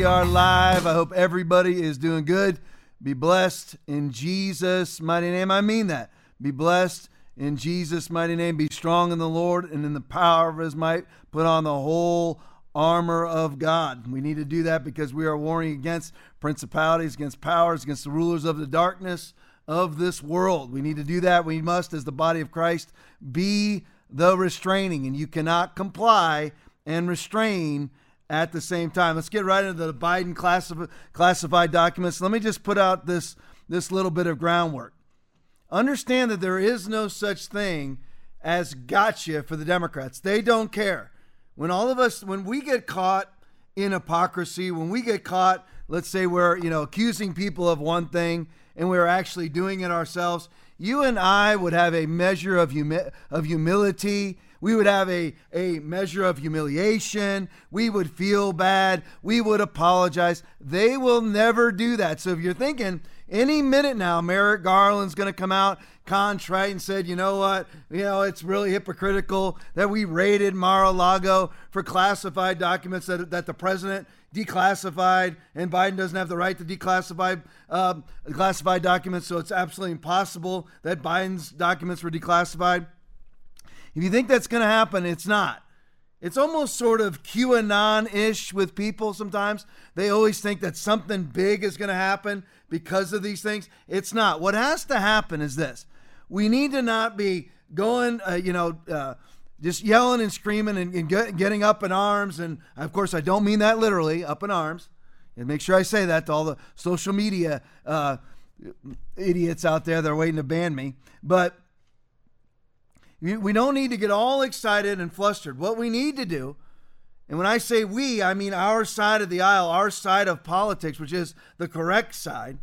We are live. I hope everybody is doing good. Be blessed in Jesus' mighty name. I mean that. Be blessed in Jesus' mighty name. Be strong in the Lord and in the power of his might. Put on the whole armor of God. We need to do that because we are warring against principalities, against powers, against the rulers of the darkness of this world. We need to do that. We must, as the body of Christ, be the restraining, and you cannot comply and restrain at the same time. Let's get right into the Biden classif- classified documents. Let me just put out this this little bit of groundwork. Understand that there is no such thing as gotcha for the Democrats. They don't care. When all of us when we get caught in hypocrisy, when we get caught, let's say we're, you know, accusing people of one thing and we're actually doing it ourselves, you and I would have a measure of humi- of humility we would have a, a measure of humiliation. We would feel bad. We would apologize. They will never do that. So if you're thinking any minute now, Merrick Garland's going to come out contrite and said, you know what, you know, it's really hypocritical that we raided Mar-a-Lago for classified documents that, that the president declassified and Biden doesn't have the right to declassify uh, classified documents. So it's absolutely impossible that Biden's documents were declassified. If you think that's going to happen, it's not. It's almost sort of QAnon ish with people sometimes. They always think that something big is going to happen because of these things. It's not. What has to happen is this we need to not be going, uh, you know, uh, just yelling and screaming and, and get, getting up in arms. And of course, I don't mean that literally, up in arms. And make sure I say that to all the social media uh, idiots out there that are waiting to ban me. But we don't need to get all excited and flustered. What we need to do, and when I say we, I mean our side of the aisle, our side of politics, which is the correct side,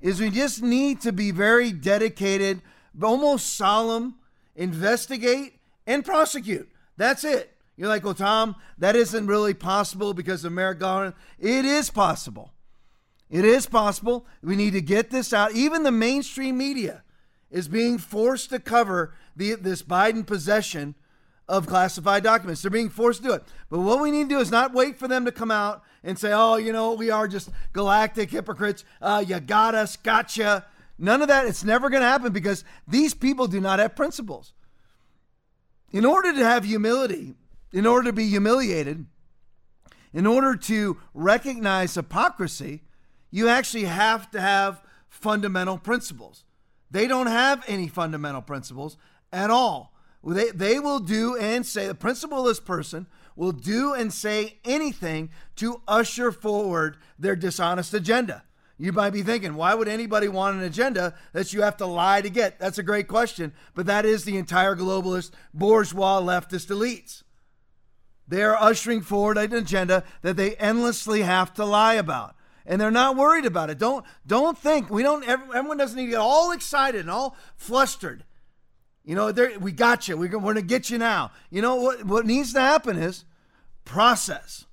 is we just need to be very dedicated, almost solemn, investigate, and prosecute. That's it. You're like, well, Tom, that isn't really possible because of Merrick Garland. It is possible. It is possible. We need to get this out. Even the mainstream media is being forced to cover the, this Biden possession of classified documents. They're being forced to do it. But what we need to do is not wait for them to come out and say, oh, you know, we are just galactic hypocrites. Uh, you got us, gotcha. None of that. It's never going to happen because these people do not have principles. In order to have humility, in order to be humiliated, in order to recognize hypocrisy, you actually have to have fundamental principles. They don't have any fundamental principles at all. They, they will do and say, the principleless person will do and say anything to usher forward their dishonest agenda. You might be thinking, why would anybody want an agenda that you have to lie to get? That's a great question, but that is the entire globalist, bourgeois, leftist elites. They are ushering forward an agenda that they endlessly have to lie about and they're not worried about it. Don't don't think we don't. Everyone doesn't need to get all excited and all flustered. You know, we got you. We're going to get you now. You know what? What needs to happen is process.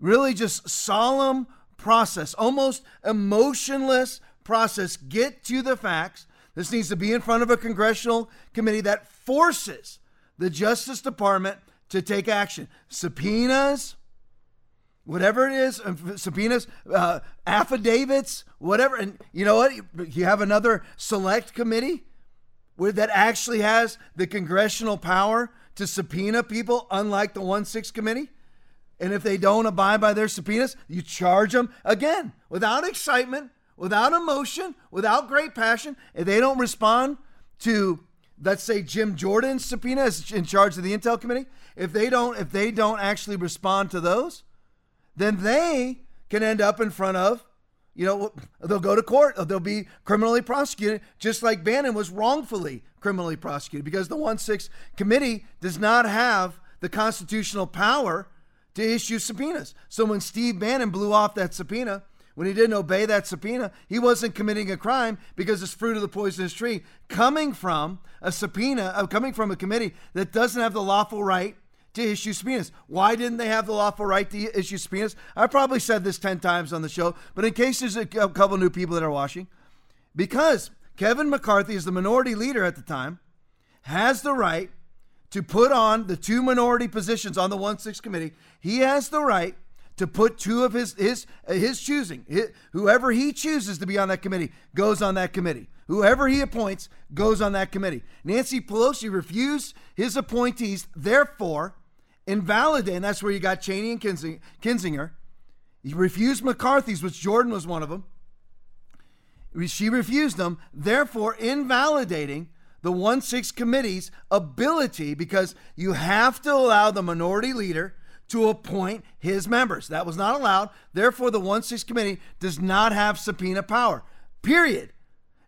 Really, just solemn process, almost emotionless process. Get to the facts. This needs to be in front of a congressional committee that forces the Justice Department to take action. Subpoenas, whatever it is, subpoenas, uh, affidavits, whatever. And you know what? You have another select committee where that actually has the congressional power to subpoena people, unlike the 1 6 committee. And if they don't abide by their subpoenas, you charge them again without excitement, without emotion, without great passion. If they don't respond to, let's say, Jim Jordan's subpoena is in charge of the Intel Committee, if they don't, if they don't actually respond to those, then they can end up in front of, you know, they'll go to court. They'll be criminally prosecuted, just like Bannon was wrongfully criminally prosecuted because the 1 6 committee does not have the constitutional power to issue subpoenas. So when Steve Bannon blew off that subpoena, when he didn't obey that subpoena, he wasn't committing a crime because it's fruit of the poisonous tree coming from a subpoena, uh, coming from a committee that doesn't have the lawful right to issue subpoenas. Why didn't they have the lawful right to issue subpoenas? I probably said this 10 times on the show, but in case there's a couple new people that are watching, because Kevin McCarthy is the minority leader at the time, has the right to put on the two minority positions on the 1 6 committee. He has the right to put two of his his uh, his choosing. His, whoever he chooses to be on that committee goes on that committee. Whoever he appoints goes on that committee. Nancy Pelosi refused his appointees, therefore, invalidate, and that's where you got Cheney and Kinzinger. He refused McCarthy's, which Jordan was one of them. She refused them, therefore invalidating the 1 6 committee's ability because you have to allow the minority leader to appoint his members. That was not allowed. Therefore, the 1 6 committee does not have subpoena power. Period.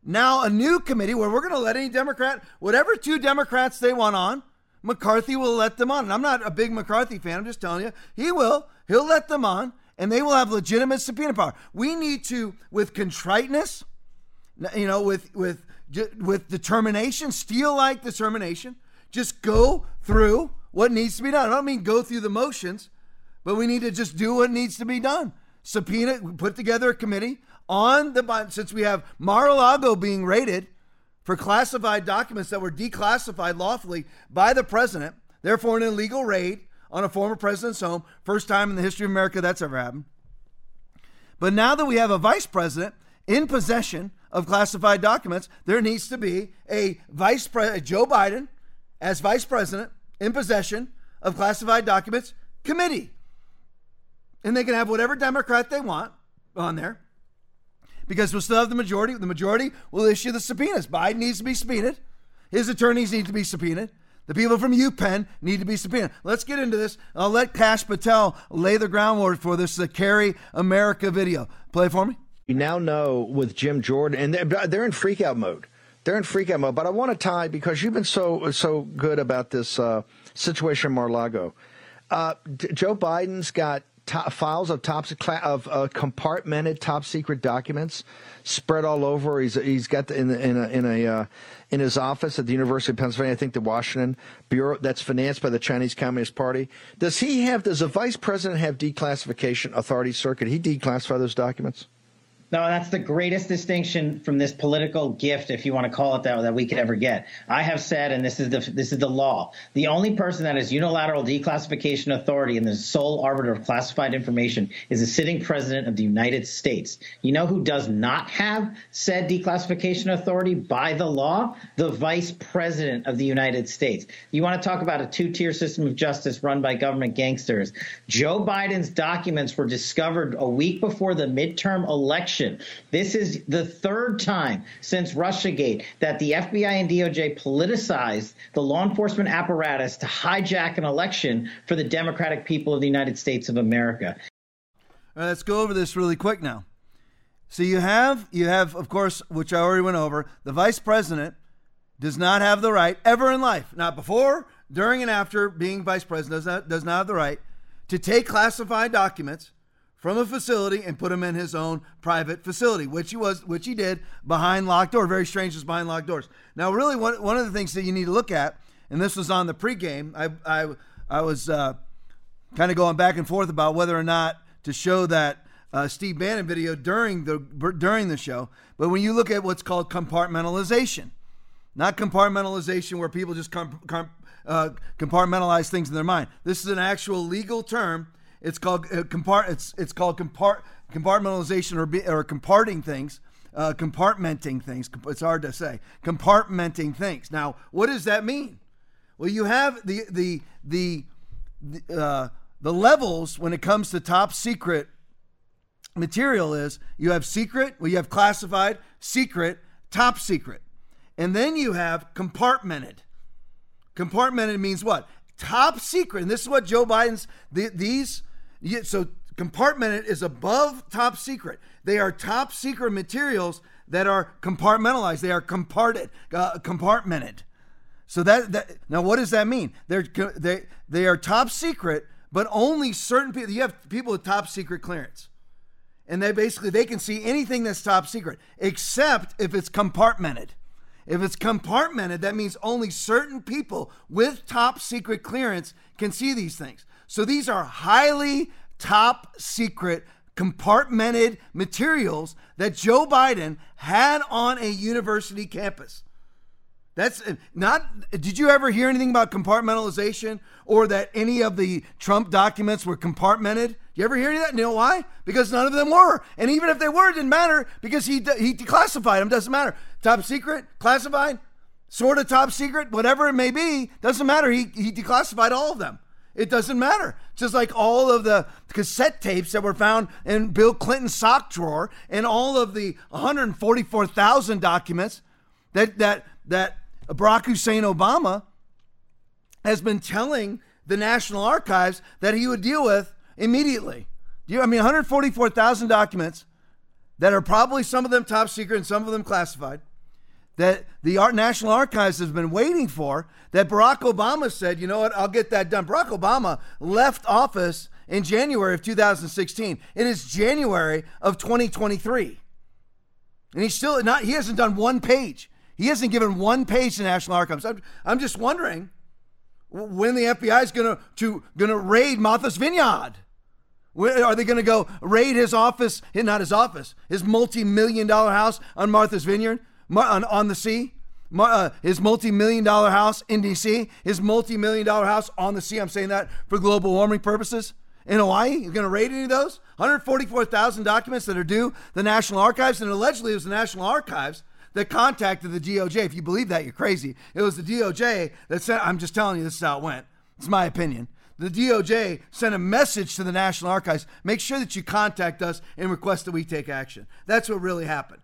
Now, a new committee where we're going to let any Democrat, whatever two Democrats they want on, McCarthy will let them on. And I'm not a big McCarthy fan. I'm just telling you, he will. He'll let them on, and they will have legitimate subpoena power. We need to, with contriteness, you know, with with with determination, steel-like determination, just go through what needs to be done. I don't mean go through the motions, but we need to just do what needs to be done. Subpoena, put together a committee on the since we have Mar-a-Lago being raided for classified documents that were declassified lawfully by the president, therefore an illegal raid on a former president's home, first time in the history of America that's ever happened. But now that we have a vice president in possession of classified documents, there needs to be a vice president, Joe Biden, as vice president in possession of classified documents committee. And they can have whatever Democrat they want on there because we'll still have the majority. The majority will issue the subpoenas. Biden needs to be subpoenaed. His attorneys need to be subpoenaed. The people from UPenn need to be subpoenaed. Let's get into this. I'll let Kash Patel lay the groundwork for this the Carry America video. Play for me. You now know with Jim Jordan, and they're, they're in freakout mode. They're in freakout mode. But I want to tie because you've been so so good about this uh, situation in Mar-Lago. Uh, Joe Biden's got files of top of uh, compartmented top secret documents spread all over. He's he's got the, in the, in a, in a uh, in his office at the University of Pennsylvania. I think the Washington bureau that's financed by the Chinese Communist Party. Does he have? Does a vice president have declassification authority? Circuit? he declassify those documents? No, that's the greatest distinction from this political gift, if you want to call it that, that we could ever get. I have said, and this is the this is the law. The only person that has unilateral declassification authority and the sole arbiter of classified information is the sitting president of the United States. You know who does not have said declassification authority by the law? The vice president of the United States. You want to talk about a two-tier system of justice run by government gangsters? Joe Biden's documents were discovered a week before the midterm election This is the third time since Russiagate that the FBI and DOJ politicized the law enforcement apparatus to hijack an election for the democratic people of the United States of America. All right, let's go over this really quick now. So you have you have of course, which I already went over, the vice president does not have the right ever in life, not before, during, and after being vice president, does not does not have the right to take classified documents from a facility and put him in his own private facility, which he was, which he did behind locked doors. Very strange, just behind locked doors. Now, really, one, one of the things that you need to look at, and this was on the pregame, I I I was uh, kind of going back and forth about whether or not to show that uh, Steve Bannon video during the during the show. But when you look at what's called compartmentalization, not compartmentalization where people just com- com- uh, compartmentalize things in their mind. This is an actual legal term it's called uh, compart. It's it's called compart compartmentalization or be, or comparting things. Uh, compartmenting things. It's hard to say. Compartmenting things. Now, what does that mean? Well, you have the the the the, uh, the levels when it comes to top secret material is you have secret, well, you have classified, secret, top secret, and then you have compartmented. Compartmented means what? Top secret, and this is what Joe Biden's the, these so compartmented is above top secret. They are top secret materials that are compartmentalized. They are comparted, uh, compartmented. So that, that now what does that mean? They're they they are top secret, but only certain people. You have people with top secret clearance, and they basically they can see anything that's top secret, except if it's compartmented. If it's compartmented, that means only certain people with top secret clearance can see these things. So these are highly top secret compartmented materials that Joe Biden had on a university campus. That's uh, not. Did you ever hear anything about compartmentalization or that any of the Trump documents were compartmented? you ever hear any of that? You know why? Because none of them were. And even if they were, it didn't matter because he, he declassified them. Doesn't matter. Top secret, classified, sort of top secret, whatever it may be, doesn't matter. He, he declassified all of them. It doesn't matter. Just like all of the cassette tapes that were found in Bill Clinton's sock drawer and all of the 144,000 documents that, that, that Barack Hussein Obama has been telling the National Archives that he would deal with immediately. I mean, 144,000 documents that are probably some of them top secret and some of them classified that the Art National Archives has been waiting for that Barack Obama said, you know what, I'll get that done. Barack Obama left office in January of 2016. It is January of 2023. And he's still not, he hasn't done one page. He hasn't given one page to National Archives. I'm, I'm just wondering when the FBI is going to to raid Martha's Vineyard. Are they going to go raid his office? Not his office, his multi-million dollar house on Martha's Vineyard on, on the sea. Uh, his multi-million dollar house in D.C. His multi-million dollar house on the sea. I'm saying that for global warming purposes. In Hawaii, you're going to raid any of those? 144,000 documents that are due the National Archives, and allegedly it was the National Archives that contacted the DOJ. If you believe that, you're crazy. It was the DOJ that said, I'm just telling you, this is how it went. It's my opinion. The DOJ sent a message to the National Archives make sure that you contact us and request that we take action. That's what really happened.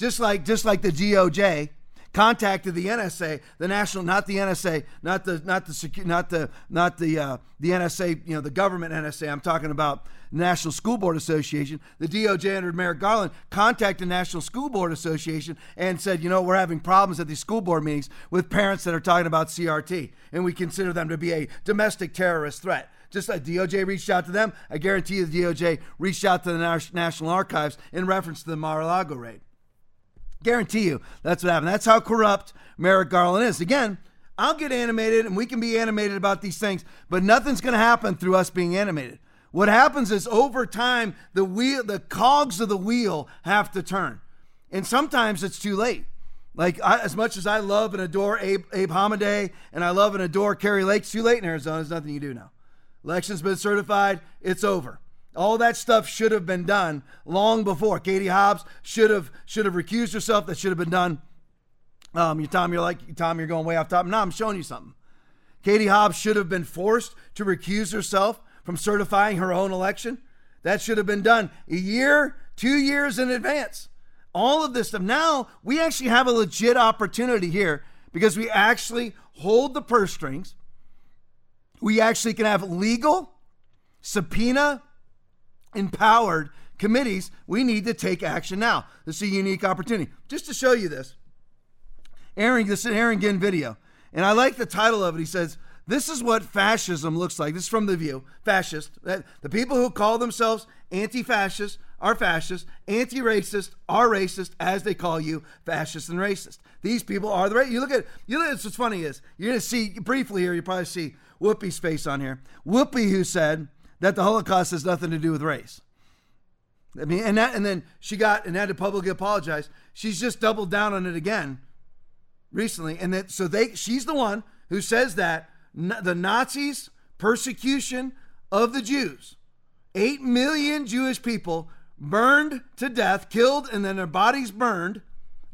Just like, just like the DOJ contacted the NSA, the national, not the NSA, not the, not the, not the, not the, uh, the NSA, you know, the government NSA. I'm talking about National School Board Association. The DOJ under Merrick Garland contacted the National School Board Association and said, you know, we're having problems at these school board meetings with parents that are talking about CRT, and we consider them to be a domestic terrorist threat. Just like DOJ reached out to them, I guarantee you the DOJ reached out to the National Archives in reference to the Mar-a-Lago raid. Guarantee you that's what happened. That's how corrupt Merrick Garland is. Again, I'll get animated and we can be animated about these things, but nothing's going to happen through us being animated. What happens is over time, the wheel, the cogs of the wheel have to turn. And sometimes it's too late. Like I, as much as I love and adore Abe, Abe Hamadeh and I love and adore Kari Lake, it's too late in Arizona. There's nothing you do now. Election's been certified. It's over. All that stuff should have been done long before. Katie Hobbs should have should have recused herself. That should have been done. Um, you Tom, you're like Tom, you're going way off top. No, I'm showing you something. Katie Hobbs should have been forced to recuse herself from certifying her own election. That should have been done a year, two years in advance. All of this stuff. Now we actually have a legit opportunity here because we actually hold the purse strings. We actually can have legal subpoena empowered committees, we need to take action now. This is a unique opportunity. Just to show you this, Aaron, this is an Aaron Ginn video. And I like the title of it. He says, This is what fascism looks like. This is from The View. Fascist. The people who call themselves anti fascist are fascist, anti racist are racist, as they call you, fascist and racist. These people are the right. You look at, you look at what's funny is, you're going to see briefly here, you probably see Whoopi's face on here. Whoopi, who said, that the Holocaust has nothing to do with race. I mean, and that, and then she got and had to publicly apologize. She's just doubled down on it again recently, and that so they she's the one who says that the Nazis' persecution of the Jews, eight million Jewish people burned to death, killed, and then their bodies burned,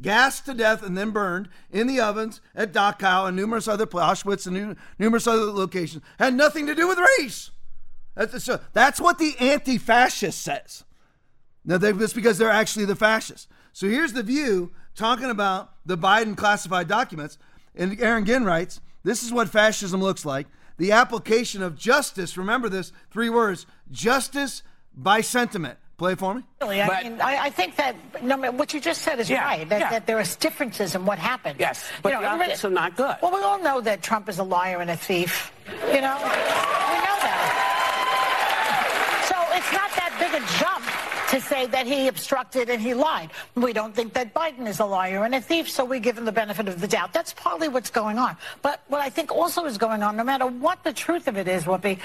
gassed to death, and then burned in the ovens at Dachau and numerous other Auschwitz and numerous other locations, had nothing to do with race. That's, so that's what the anti fascist says. Now, they, that's because they're actually the fascists. So here's the view talking about the Biden classified documents. And Aaron Ginn writes this is what fascism looks like. The application of justice, remember this three words justice by sentiment. Play for me. Really, I, mean, I, I, think that no, what you just said is yeah, right. That, yeah. that, there are differences in what happened. Yes, but you know, the optics are not good. Well, we all know that Trump is a liar and a thief. You know, we know that it's not that big a jump to to say that he obstructed and he lied. We don't think that Biden is a liar and a thief, so we give him the benefit of the doubt. That's partly what's going on. But what I think also is going on, no matter what the truth of it is, will be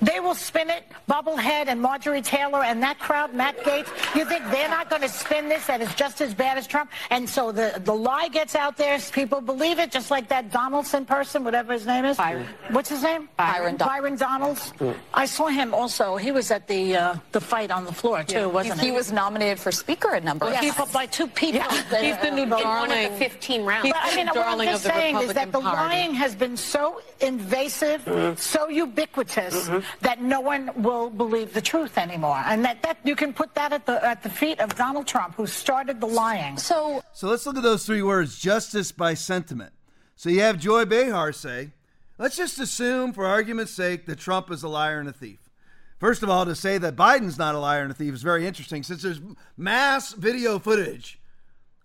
they will spin it, Bubblehead and Marjorie Taylor and that crowd, Matt Gaetz. You think they're not going to spin this that is just as bad as Trump? And so the, the lie gets out there, people believe it, just like that Donaldson person, whatever his name is. Byron. What's his name? Byron. Byron Donalds. I saw him also. He was at the uh, the fight on the floor too, yeah. wasn't he? He was nominated for speaker a number of times. by two people. Yeah. He's the new darling. One of the 15 rounds. But, I mean, what I'm just saying is that the Party. lying has been so invasive, mm-hmm. so ubiquitous mm-hmm. that no one will believe the truth anymore, and that, that you can put that at the at the feet of Donald Trump, who started the lying. So, so let's look at those three words: justice by sentiment. So you have Joy Behar say, let's just assume, for argument's sake, that Trump is a liar and a thief. First of all, to say that Biden's not a liar and a thief is very interesting since there's mass video footage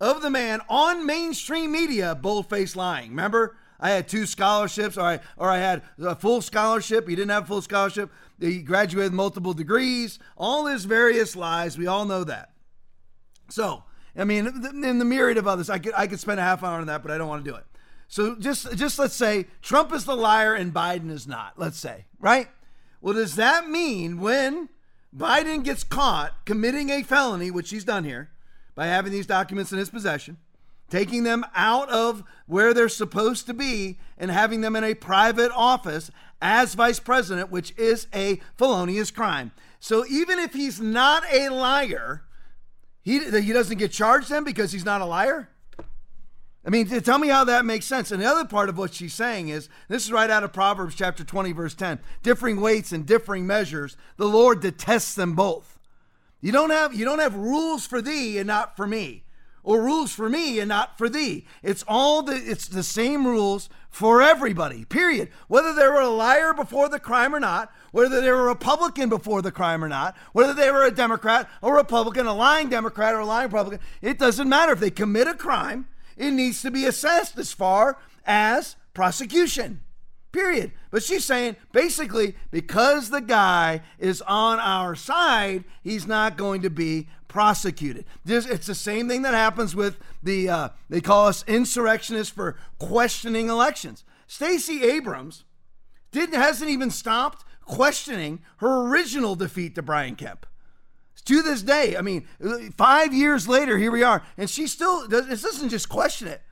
of the man on mainstream media bold-faced lying. Remember, I had two scholarships, or I or I had a full scholarship. He didn't have a full scholarship. He graduated with multiple degrees. All his various lies. We all know that. So, I mean, in the myriad of others, I could I could spend a half hour on that, but I don't want to do it. So just just let's say Trump is the liar and Biden is not. Let's say, right? Well, does that mean when Biden gets caught committing a felony, which he's done here by having these documents in his possession, taking them out of where they're supposed to be and having them in a private office as vice president, which is a felonious crime. So even if he's not a liar, he, he doesn't get charged then because he's not a liar? I mean, tell me how that makes sense. And the other part of what she's saying is this is right out of Proverbs chapter 20, verse 10 differing weights and differing measures, the Lord detests them both. You don't have you don't have rules for thee and not for me, or rules for me and not for thee. It's all the it's the same rules for everybody. Period. Whether they were a liar before the crime or not, whether they were a Republican before the crime or not, whether they were a Democrat or Republican, a lying Democrat or a lying Republican, it doesn't matter if they commit a crime it needs to be assessed as far as prosecution. Period. But she's saying basically because the guy is on our side, he's not going to be prosecuted. It's the same thing that happens with the uh, they call us insurrectionists for questioning elections. Stacey Abrams didn't hasn't even stopped questioning her original defeat to Brian Kemp to this day. I mean, five years later, here we are, and she still doesn't just question it.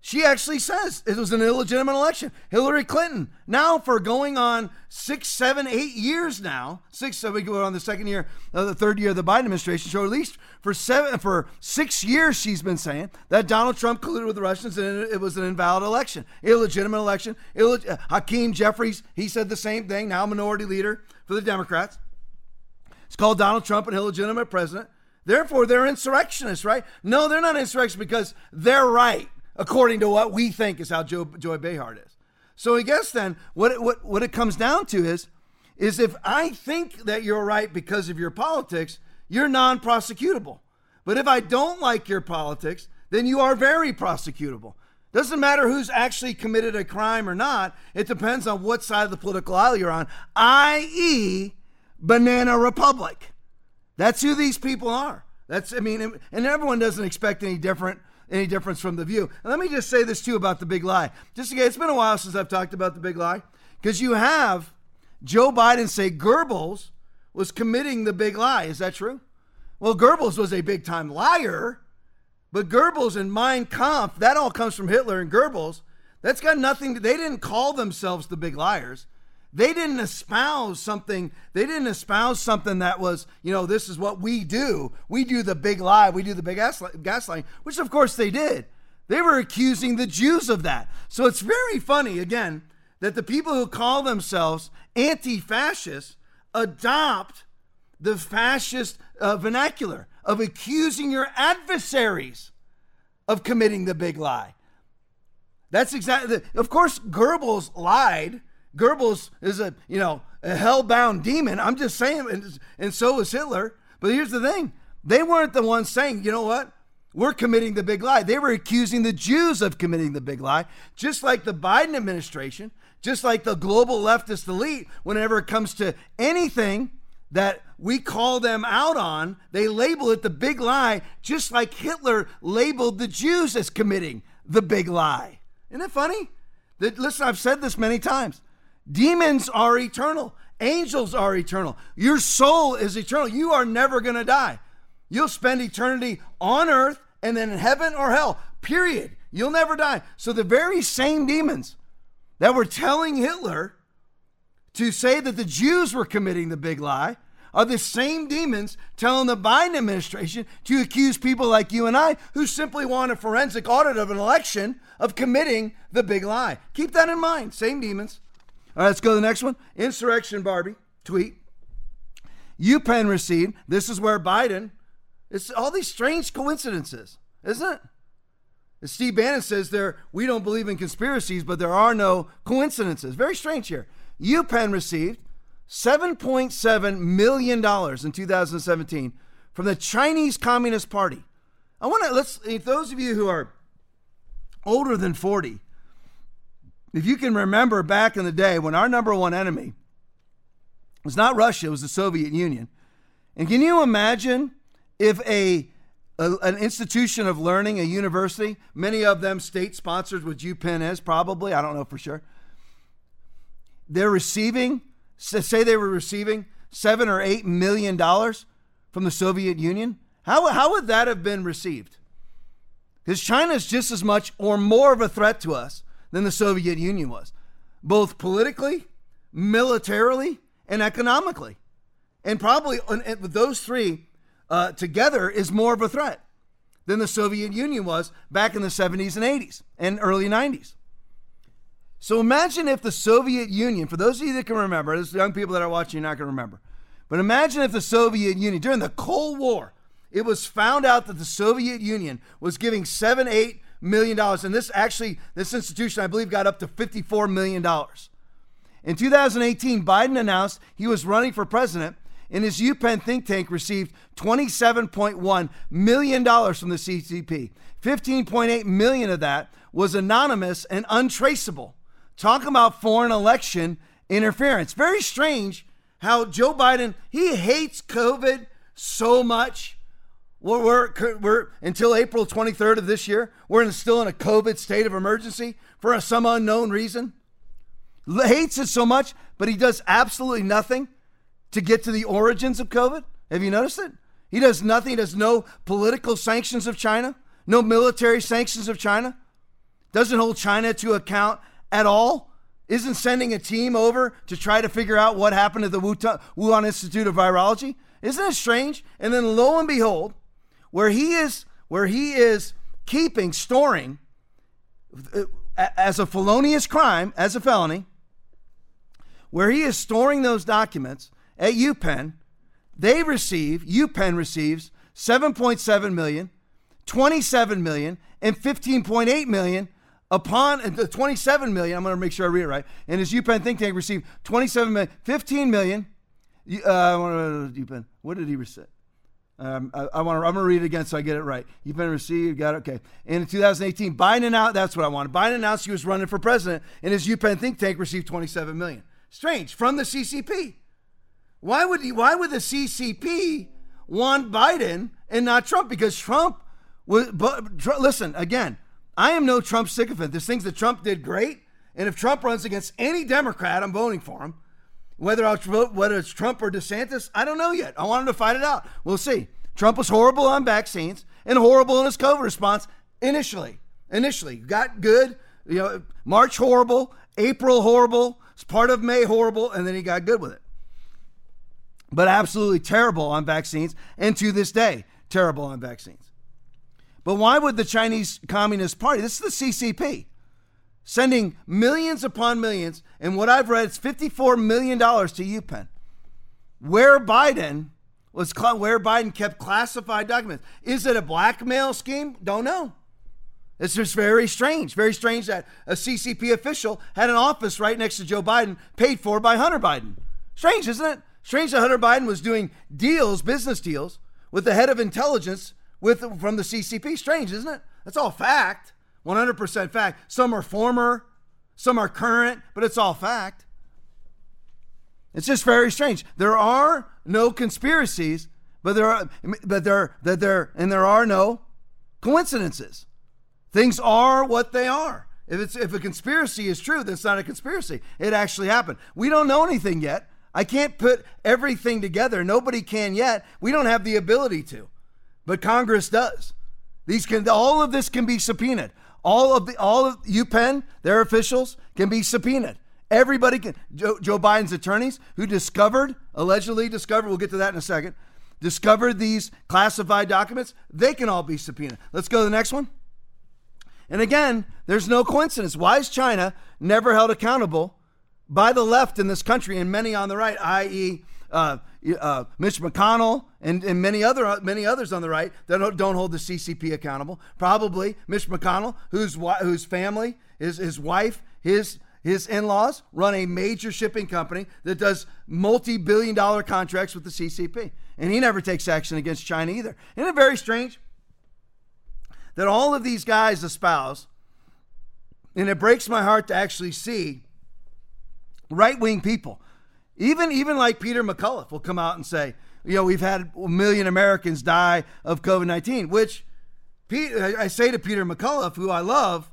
She actually says it was an illegitimate election. Hillary Clinton, now for going on six, seven, eight years now, six, so we go on the second year, the third year of the Biden administration. So at least for seven, for six years, she's been saying that Donald Trump colluded with the Russians and it was an invalid election, illegitimate election. Illeg- Hakeem Jeffries, he said the same thing. Now minority leader for the Democrats. Called Donald Trump an illegitimate president. Therefore, they're insurrectionists, right? No, they're not insurrectionists because they're right, according to what we think is how Joe, Joy Behar is. So I guess then what it, what, what it comes down to is, is if I think that you're right because of your politics, you're non prosecutable. But if I don't like your politics, then you are very prosecutable. Doesn't matter who's actually committed a crime or not, it depends on what side of the political aisle you're on, i.e., Banana Republic. That's who these people are. That's I mean, and everyone doesn't expect any different any difference from the view. And let me just say this too about the big lie. Just again, it's been a while since I've talked about the big lie because you have Joe Biden say Goebbels was committing the big lie. Is that true? Well, Goebbels was a big time liar, but Goebbels and Mein Kampf, that all comes from Hitler and Goebbels. That's got nothing they didn't call themselves the big liars. They didn't espouse something, they didn't espouse something that was, you know, this is what we do. We do the big lie, we do the big gaslighting, which of course they did. They were accusing the Jews of that. So it's very funny, again, that the people who call themselves anti fascists adopt the fascist uh, vernacular of accusing your adversaries of committing the big lie. That's exactly, of course, Goebbels lied Goebbels is a, you know, a hell-bound demon. I'm just saying, and, and so is Hitler. But here's the thing. They weren't the ones saying, you know what? We're committing the big lie. They were accusing the Jews of committing the big lie, just like the Biden administration, just like the global leftist elite, whenever it comes to anything that we call them out on, they label it the big lie, just like Hitler labeled the Jews as committing the big lie. Isn't it funny? That, listen, I've said this many times. Demons are eternal. Angels are eternal. Your soul is eternal. You are never going to die. You'll spend eternity on earth and then in heaven or hell, period. You'll never die. So the very same demons that were telling Hitler to say that the Jews were committing the big lie are the same demons telling the Biden administration to accuse people like you and I who simply want a forensic audit of an election of committing the big lie. Keep that in mind. Same demons. All right, let's go to the next one. Insurrection Barbie tweet. UPenn received. This is where Biden. It's all these strange coincidences, isn't it? Steve Bannon says there, we don't believe in conspiracies, but there are no coincidences. Very strange here. UPenn received $7.7 million in 2017 from the Chinese Communist Party. I want to, let's, if those of you who are older than 40, if you can remember back in the day when our number one enemy was not Russia, it was the Soviet Union. And can you imagine if a, a an institution of learning, a university, many of them state sponsored, which UPenn is probably, I don't know for sure, they're receiving say they were receiving seven or eight million dollars from the Soviet Union, how, how would that have been received? Because China is just as much or more of a threat to us than the Soviet Union was, both politically, militarily, and economically. And probably with those three uh, together is more of a threat than the Soviet Union was back in the 70s and 80s and early 90s. So imagine if the Soviet Union, for those of you that can remember, those young people that are watching, you're not going to remember, but imagine if the Soviet Union, during the Cold War, it was found out that the Soviet Union was giving seven, eight million dollars, and this actually, this institution, I believe, got up to $54 million. In 2018, Biden announced he was running for president, and his UPenn think tank received $27.1 million from the CCP. 15.8 million of that was anonymous and untraceable. Talk about foreign election interference. Very strange how Joe Biden, he hates COVID so much. We're, we're, we're, until April 23rd of this year, we're in, still in a COVID state of emergency for some unknown reason. Hates it so much, but he does absolutely nothing to get to the origins of COVID. Have you noticed it? He does nothing. He does no political sanctions of China, no military sanctions of China, doesn't hold China to account at all? Isn't sending a team over to try to figure out what happened to the Wuhan Institute of Virology? Isn't it strange? And then lo and behold, where he is, where he is keeping, storing, uh, as a felonious crime, as a felony, where he is storing those documents at UPenn, they receive, UPenn receives 7.7 million, 27 million, and 15.8 million upon the 27 million, I'm going to make sure I read it right. And his UPenn think tank received 27 million, 15 million. Uh, UPenn, what did he receive? Um, I, I, want to. I'm going to read it again so I get it right. UPenn received, got it. Okay. And in 2018, Biden announced. That's what I wanted. Biden announced he was running for president, and his UPenn think tank received 27 million. Strange from the CCP. Why would he, Why would the CCP want Biden and not Trump? Because Trump was. But listen again. I am no Trump sycophant. There's things that Trump did great. And if Trump runs against any Democrat, I'm voting for him. Whether vote, whether it's Trump or DeSantis, I don't know yet. I want him to fight it out. We'll see. Trump was horrible on vaccines and horrible in his COVID response initially. Initially, got good. You know, March horrible, April horrible, part of May horrible, and then he got good with it. But absolutely terrible on vaccines, and to this day, terrible on vaccines. But why would the Chinese Communist Party, this is the CCP, sending millions upon millions, and what I've read is $54 million to UPenn, where Biden was where Biden kept classified documents. Is it a blackmail scheme? Don't know. It's just very strange. Very strange that a CCP official had an office right next to Joe Biden, paid for by Hunter Biden. Strange, isn't it? Strange that Hunter Biden was doing deals, business deals, with the head of intelligence with from the CCP. Strange, isn't it? That's all fact. 100% fact. Some are former, some are current, but it's all fact. It's just very strange. There are no conspiracies, but there are but there that there and there are no coincidences. Things are what they are. If it's if a conspiracy is true, that's not a conspiracy. It actually happened. We don't know anything yet. I can't put everything together. Nobody can yet. We don't have the ability to. But Congress does. These can all of this can be subpoenaed. All of the all of UPenn, their officials can be subpoenaed. Everybody can Joe, Joe Biden's attorneys who discovered, allegedly discovered, we'll get to that in a second, discovered these classified documents, they can all be subpoenaed. Let's go to the next one. And again, there's no coincidence. Why is China never held accountable by the left in this country and many on the right, i.e., uh, uh, Mitch McConnell and, and many other many others on the right that don't, don't hold the CCP accountable. Probably Mitch McConnell, whose whose family, his his wife, his his in-laws run a major shipping company that does multi-billion dollar contracts with the CCP, and he never takes action against China either. Isn't it very strange? that all of these guys espouse. And it breaks my heart to actually see right wing people, even, even like Peter McCullough, will come out and say, you know, we've had a million Americans die of COVID 19, which Pete, I say to Peter McCullough, who I love,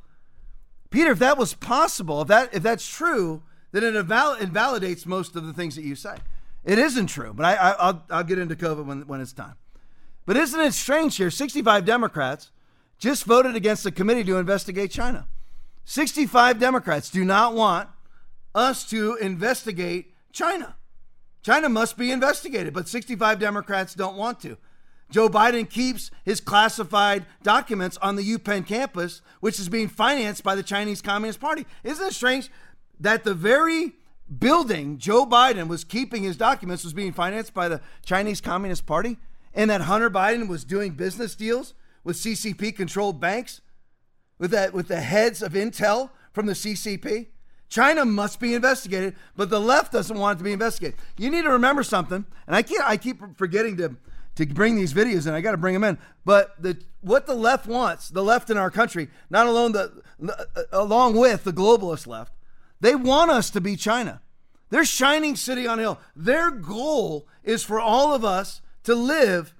Peter, if that was possible, if that if that's true, then it inval- invalidates most of the things that you say. It isn't true, but I, I, will I'll get into COVID when, when it's time. But isn't it strange here? 65 Democrats just voted against a committee to investigate China. 65 Democrats do not want us to investigate China. China must be investigated, but 65 Democrats don't want to. Joe Biden keeps his classified documents on the UPenn campus, which is being financed by the Chinese Communist Party. Isn't it strange that the very building Joe Biden was keeping his documents was being financed by the Chinese Communist Party and that Hunter Biden was doing business deals with CCP controlled banks, with that with the heads of intel from the CCP. China must be investigated, but the left doesn't want it to be investigated. You need to remember something, and I keep I keep forgetting to to bring these videos in. I got to bring them in. But the what the left wants, the left in our country, not alone the, the uh, along with the globalist left, they want us to be China. They're shining city on hill. Their goal is for all of us to live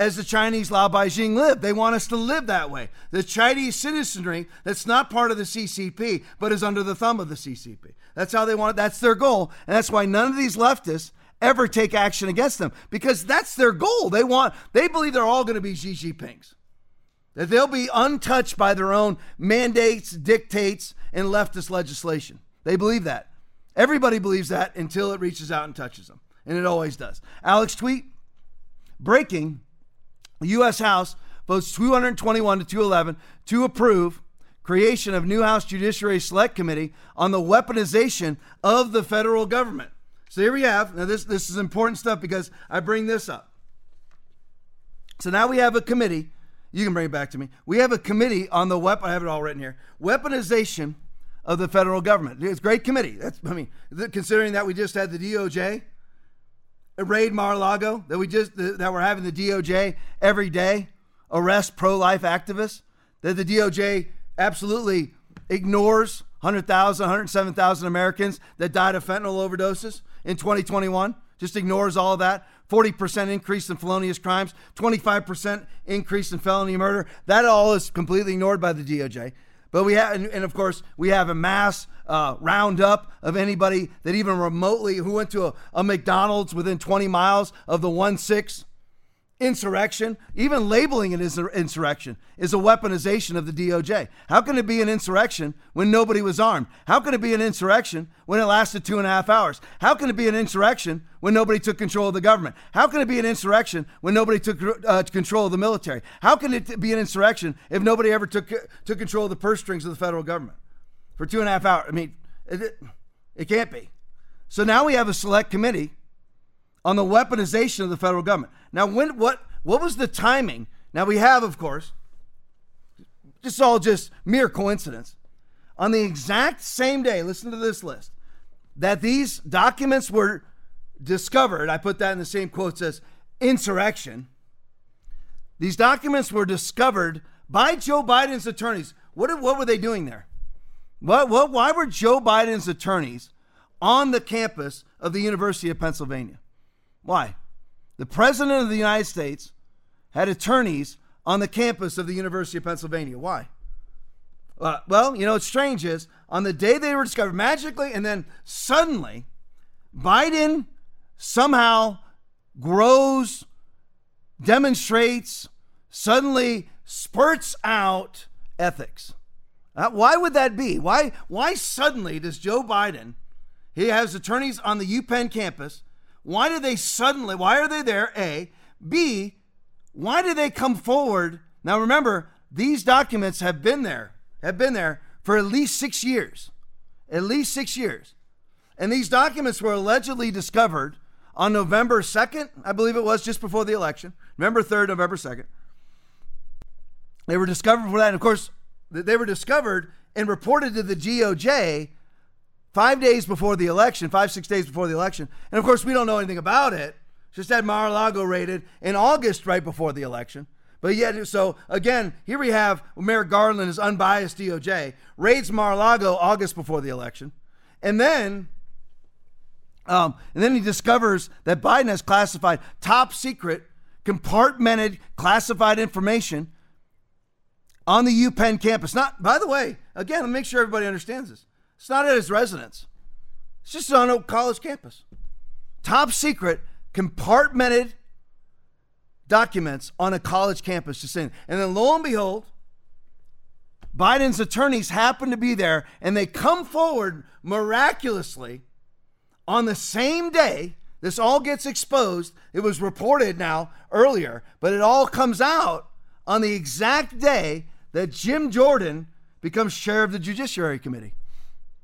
as the Chinese laobaixing live. They want us to live that way. The Chinese citizenry that's not part of the CCP, but is under the thumb of the CCP. That's how they want it. That's their goal. And that's why none of these leftists ever take action against them because that's their goal. They want, they believe they're all going to be Xi Jinping's. That they'll be untouched by their own mandates, dictates, and leftist legislation. They believe that. Everybody believes that until it reaches out and touches them. And it always does. Alex tweet breaking the U.S. House votes 221 to 211 to approve creation of new House Judiciary Select Committee on the weaponization of the federal government. So here we have. Now this this is important stuff because I bring this up. So now we have a committee. You can bring it back to me. We have a committee on the weapon. I have it all written here. Weaponization of the federal government. It's a great committee. That's I mean, considering that we just had the DOJ raid Mar-a-Lago that we just that we're having the DOJ every day arrest pro-life activists that the DOJ absolutely ignores 100,000 107,000 Americans that died of fentanyl overdoses in 2021 just ignores all of that 40% increase in felonious crimes 25% increase in felony murder. That all is completely ignored by the DOJ but we have, and, and of course, we have a mass uh, roundup of anybody that even remotely who went to a, a McDonald's within 20 miles of the 1 6 insurrection, even labeling it as an insurrection, is a weaponization of the DOJ. How can it be an insurrection when nobody was armed? How can it be an insurrection when it lasted two and a half hours? How can it be an insurrection when nobody took control of the government? How can it be an insurrection when nobody took uh, control of the military? How can it be an insurrection if nobody ever took, took control of the purse strings of the federal government for two and a half hours? I mean, it, it can't be. So now we have a select committee on the weaponization of the federal government. Now, when what what was the timing? Now we have, of course, just all just mere coincidence. On the exact same day, listen to this list, that these documents were discovered. I put that in the same quotes as insurrection. These documents were discovered by Joe Biden's attorneys. What, what were they doing there? What, what, why were Joe Biden's attorneys on the campus of the University of Pennsylvania? Why? The President of the United States had attorneys on the campus of the University of Pennsylvania. Why? Uh, well, you know, what's strange is on the day they were discovered magically, and then suddenly, Biden somehow grows, demonstrates, suddenly spurts out ethics. Uh, why would that be? Why, why suddenly does Joe Biden, he has attorneys on the UPenn campus, why do they suddenly, why are they there? A. B. Why do they come forward? Now remember, these documents have been there, have been there for at least six years. At least six years. And these documents were allegedly discovered on November 2nd, I believe it was, just before the election. November 3rd, November 2nd. They were discovered for that. And of course, they were discovered and reported to the DOJ five days before the election, five, six days before the election. And of course, we don't know anything about it. Just had Mar a Lago raided in August, right before the election. But yet, so again, here we have Merrick Garland, his unbiased DOJ, raids Mar a Lago August before the election. And then, um, and then he discovers that Biden has classified top secret, compartmented, classified information on the UPenn campus. Not, by the way, again, let me make sure everybody understands this. It's not at his residence. It's just on a college campus. Top secret, compartmented documents on a college campus just saying. And then lo and behold, Biden's attorneys happen to be there and they come forward miraculously on the same day this all gets exposed. It was reported now earlier, but it all comes out on the exact day that Jim Jordan becomes chair of the Judiciary Committee.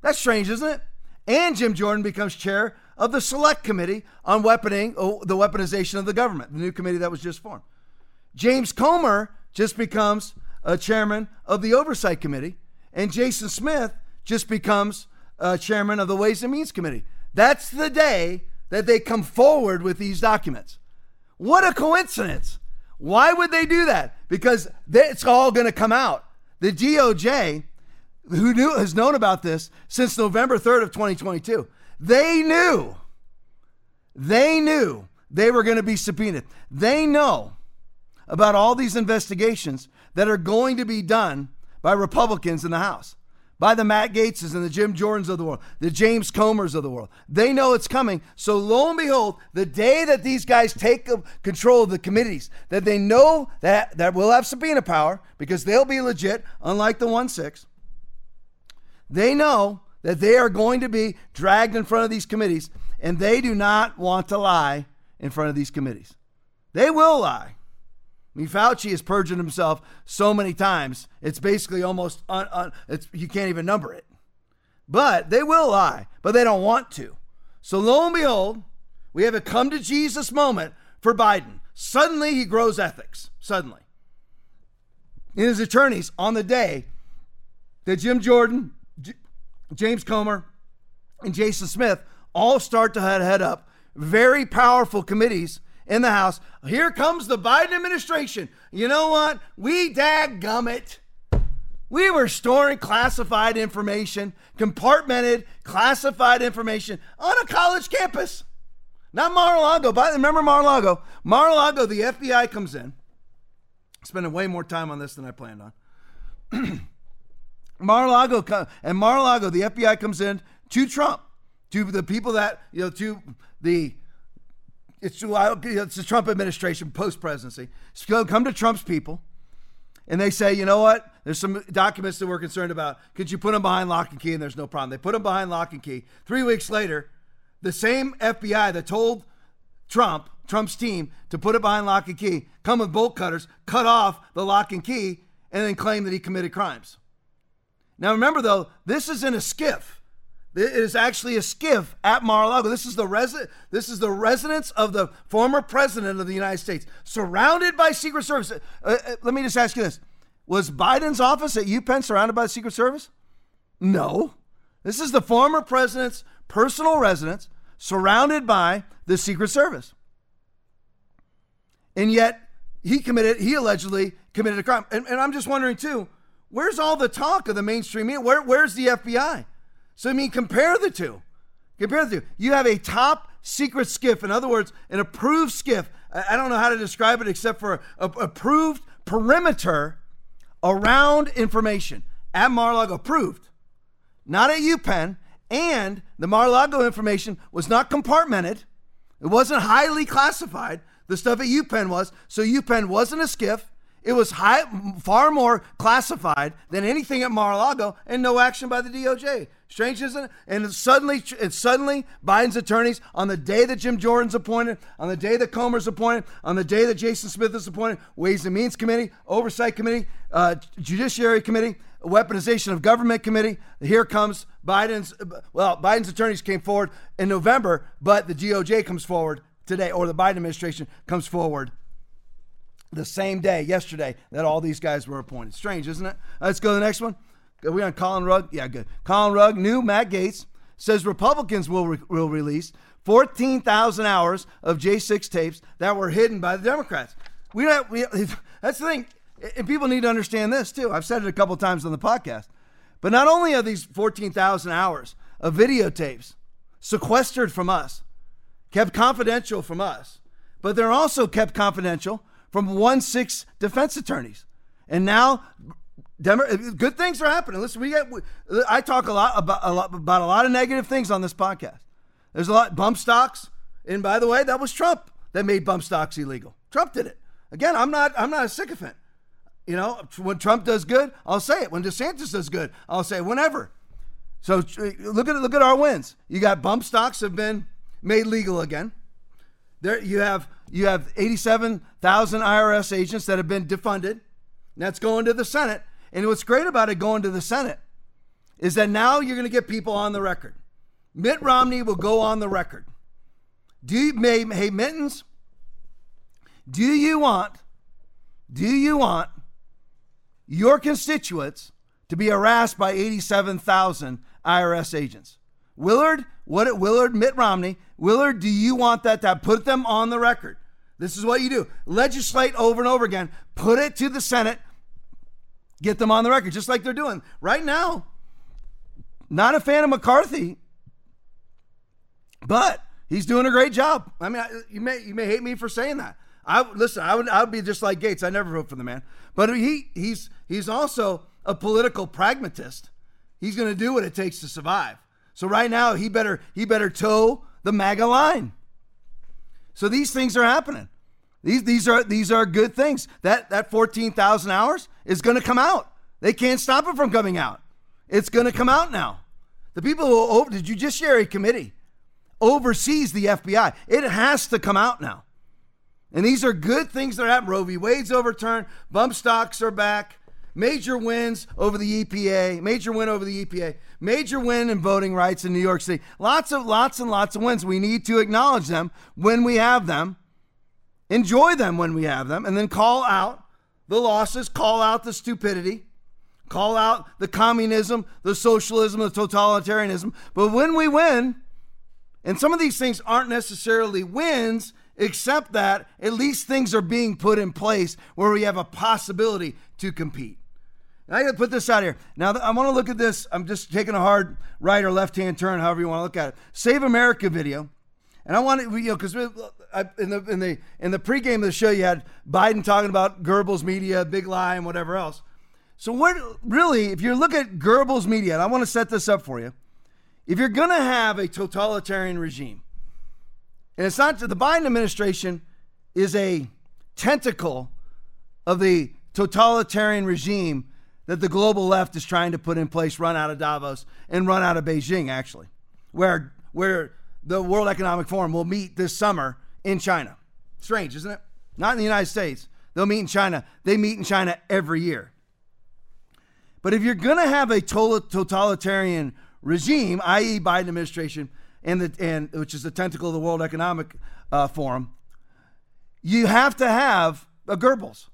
That's strange, isn't it? And Jim Jordan becomes chair of the Select Committee on Weaponing, oh, the Weaponization of the Government, the new committee that was just formed. James Comer just becomes a chairman of the Oversight Committee, and Jason Smith just becomes a chairman of the Ways and Means Committee. That's the day that they come forward with these documents. What a coincidence. Why would they do that? Because it's all going to come out. The DOJ, who knew, has known about this since November 3rd of 2022, they knew, they knew they were going to be subpoenaed. They know about all these investigations that are going to be done by Republicans in the House by the Matt Gaetzes and the Jim Jordans of the world, the James Comers of the world. They know it's coming. So lo and behold, the day that these guys take control of the committees, that they know that that will have subpoena power because they'll be legit, unlike the one six. They know that they are going to be dragged in front of these committees, and they do not want to lie in front of these committees. They will lie. I mean, Fauci has perjured himself so many times. It's basically almost un, un, it's you can't even number it. But they will lie, but they don't want to. So lo and behold, we have a come to Jesus moment for Biden. Suddenly he grows ethics. Suddenly. In his attorneys on the day that Jim Jordan, James Comer, and Jason Smith all start to head, up very powerful committees in the House. Here comes the Biden administration. You know what? We daggum it. We were storing classified information, compartmented classified information on a college campus. Not Mar-a-Lago. But remember Mar-a-Lago? Mar-a-Lago, the FBI comes in. Spending way more time on this than I planned on. Mar-a-Lago and Mar-a-Lago, the FBI comes in to Trump, to the people that you know, to the it's, it's the Trump administration post presidency. Come to Trump's people and they say, you know what? There's some documents that we're concerned about. Could you put them behind lock and key? And there's no problem. They put them behind lock and key. Three weeks later, the same FBI that told Trump, Trump's team, to put it behind lock and key, come with bolt cutters, cut off the lock and key, and then claim that he committed crimes. Now remember though, this is in a SCIF. It is actually a SCIF at Mar-a-Lago. This is the resi- This is the residence of the former president of the United States, surrounded by Secret Service. Uh, uh, let me just ask you this: Was Biden's office at UPenn surrounded by the Secret Service? No. This is the former president's personal residence, surrounded by the Secret Service. And yet, he committed. He allegedly committed a crime. And, and I'm just wondering too: Where's all the talk of the mainstream media? Where, where's the FBI? So, I mean, compare the two. Compare the two. You have a top secret SCIF, in other words, an approved SCIF. I don't know how to describe it except for a, approved perimeter around information at Mar-a-Lago approved, not at UPenn, and the Mar-a-Lago information was not compartmented. It wasn't highly classified. The stuff at UPenn was. So UPenn wasn't a SCIF. It was high, far more classified than anything at Mar-a-Lago, and no action by the DOJ. Strange, isn't it? And suddenly, and suddenly, Biden's attorneys, on the day that Jim Jordan's appointed, on the day that Comer's appointed, on the day that Jason Smith is appointed, Ways and Means Committee, Oversight Committee, uh, Judiciary Committee, Weaponization of Government Committee. Here comes Biden's. Well, Biden's attorneys came forward in November, but the DOJ comes forward today, or the Biden administration comes forward the same day, yesterday, that all these guys were appointed. Strange, isn't it? Let's go to the next one. Are we on Colin Rugg? Yeah, good. Colin Rugg, new Matt Gaetz says Republicans will, re- will release 14,000 hours of J6 tapes that were hidden by the Democrats. We, don't, we That's the thing. And people need to understand this too. I've said it a couple times on the podcast. But not only are these 14,000 hours of videotapes sequestered from us, kept confidential from us, but they're also kept confidential from one six defense attorneys. And now good things are happening. Listen, we get I talk a lot about a lot about a lot of negative things on this podcast. There's a lot bump stocks, and by the way, that was Trump that made bump stocks illegal. Trump did it. Again, I'm not I'm not a sycophant. You know, when Trump does good, I'll say it. When DeSantis does good, I'll say it. Whenever. So look at look at our wins. You got bump stocks have been made legal again. There you have you have 87,000 IRS agents that have been defunded. That's going to the Senate. And what's great about it going to the Senate is that now you're going to get people on the record. Mitt Romney will go on the record. Do you, hey, hey Mittens, do you want, do you want your constituents to be harassed by 87,000 IRS agents? Willard, what Willard, Mitt Romney, Willard, do you want that to put them on the record? This is what you do. Legislate over and over again. Put it to the Senate. Get them on the record, just like they're doing right now. Not a fan of McCarthy, but he's doing a great job. I mean, you may you may hate me for saying that. I listen. I would I would be just like Gaetz. I never vote for the man, but he he's he's also a political pragmatist. He's going to do what it takes to survive. So right now he better he better toe the MAGA line. So these things are happening. These these are these are good things. That that 14,000 hours is going to come out. They can't stop it from coming out. It's going to come out now. The people who over the Judiciary Committee oversees the FBI. It has to come out now. And these are good things that happen. Roe v. Wade's overturned. Bump stocks are back major wins over the EPA, major win over the EPA, major win in voting rights in New York City. Lots of lots and lots of wins. We need to acknowledge them when we have them, enjoy them when we have them, and then call out the losses, call out the stupidity, call out the communism, the socialism, the totalitarianism. But when we win, and some of these things aren't necessarily wins, except that at least things are being put in place where we have a possibility to compete. I got to put this out here. Now, I want to look at this. I'm just taking a hard right or left hand turn, however you want to look at it. Save America video. And I want to, you know, because in the in the in the pregame of the show, you had Biden talking about Goebbels media, big lie, and whatever else. So what really, if you look at Goebbels media, and I want to set this up for you, if you're going to have a totalitarian regime, and it's not the Biden administration is a tentacle of the totalitarian regime that the global left is trying to put in place, run out of Davos and run out of Beijing, actually, where where the World Economic Forum will meet this summer in China. Strange, isn't it? Not in the United States. They'll meet in China. They meet in China every year. But if you're going to have a totalitarian regime, i.e., Biden administration, and the and which is the tentacle of the World Economic uh, Forum, you have to have a Goebbels.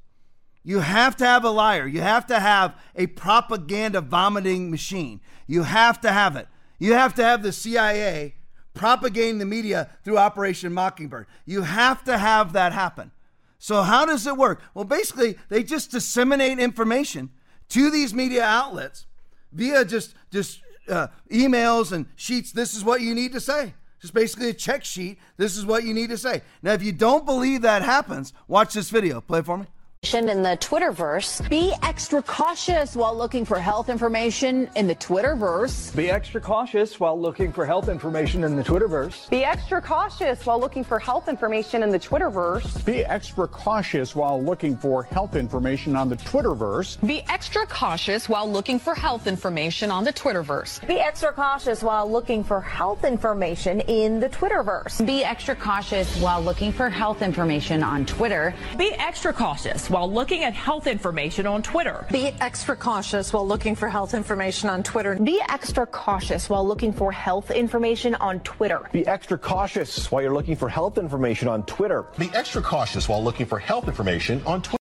You have to have a liar. You have to have a propaganda vomiting machine. You have to have it. You have to have the CIA propagating the media through Operation Mockingbird. You have to have that happen. So, how does it work? Well, basically, they just disseminate information to these media outlets via just, just uh, emails and sheets. This is what you need to say. Just basically a check sheet. This is what you need to say. Now, if you don't believe that happens, watch this video. Play it for me in the Twitterverse. Be extra cautious while looking for health information in the Twitterverse. Be extra cautious while looking for health information in the Twitterverse. Be extra cautious while looking for health information in the Twitterverse. Be extra cautious while looking for health information on the Twitterverse. Be extra cautious while looking for health information on the Twitterverse. Be extra cautious while looking for health information in the Twitterverse. Be extra cautious while looking for health information on Twitter. Be extra cautious while looking at health information on Twitter. Be extra cautious while looking for health information on Twitter. Be extra cautious while looking for health information on Twitter. Be extra cautious while you're looking for health information on Twitter. Be extra cautious while looking for health information on Twitter.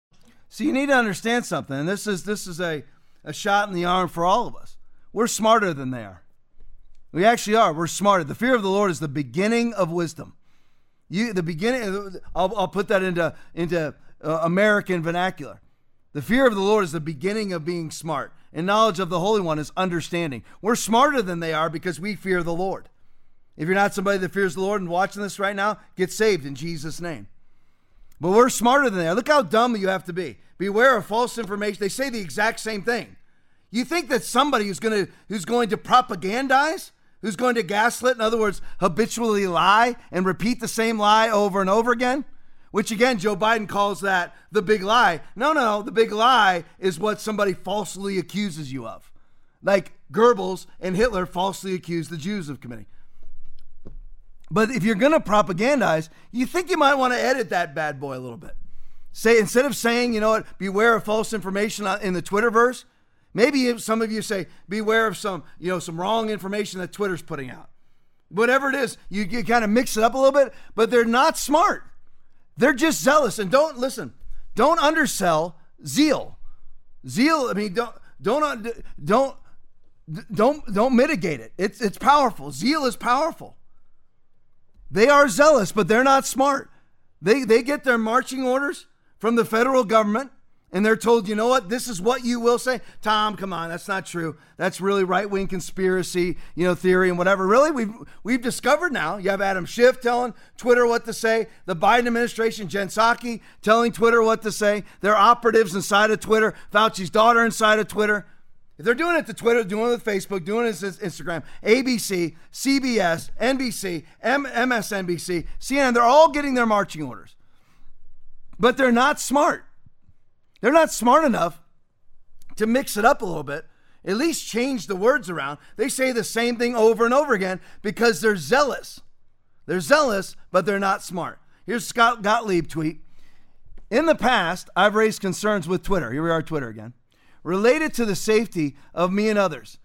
So you need to understand something, and this is this is a, a shot in the arm for all of us. We're smarter than they are. We actually are. We're smarter. The fear of the Lord is the beginning of wisdom. You the beginning. I'll, I'll put that into into uh, American vernacular. The fear of the Lord is the beginning of being smart, and knowledge of the Holy One is understanding. We're smarter than they are because we fear the Lord. If you're not somebody that fears the Lord and watching this right now, get saved in Jesus' name. But we're smarter than they are. Look how dumb you have to be. Beware of false information. They say the exact same thing. You think that somebody who's going to who's going to propagandize, who's going to gaslit, in other words, habitually lie and repeat the same lie over and over again? Which again, Joe Biden calls that the big lie. No, no, the big lie is what somebody falsely accuses you of. Like Goebbels and Hitler falsely accused the Jews of committing. But if you're going to propagandize, you think you might want to edit that bad boy a little bit. Say instead of saying, you know what, beware of false information in the Twitterverse, maybe some of you say beware of some, you know, some wrong information that Twitter's putting out. Whatever it is, you, you kind of mix it up a little bit, but they're not smart. They're just zealous and don't listen. Don't undersell zeal. Zeal, I mean, don't don't don't don't don't mitigate it. It's it's powerful. Zeal is powerful. They are zealous, but they're not smart. They they get their marching orders from the federal government and they're told, you know what, this is what you will say. Tom, come on, that's not true. That's really right wing conspiracy, you know, theory and whatever. Really, we've we've discovered now. You have Adam Schiff telling Twitter what to say, the Biden administration, Jen Psaki telling Twitter what to say. Their operatives inside of Twitter, Fauci's daughter inside of Twitter. If they're doing it to Twitter, doing it with Facebook, doing it to Instagram, ABC, CBS, NBC, MSNBC, CNN, they're all getting their marching orders. But they're not smart. They're not smart enough to mix it up a little bit, at least change the words around. They say the same thing over and over again because they're zealous. They're zealous, but they're not smart. Here's Scott Gottlieb tweet. In the past, I've raised concerns with Twitter. Here we are, Twitter again, related to the safety of me and others.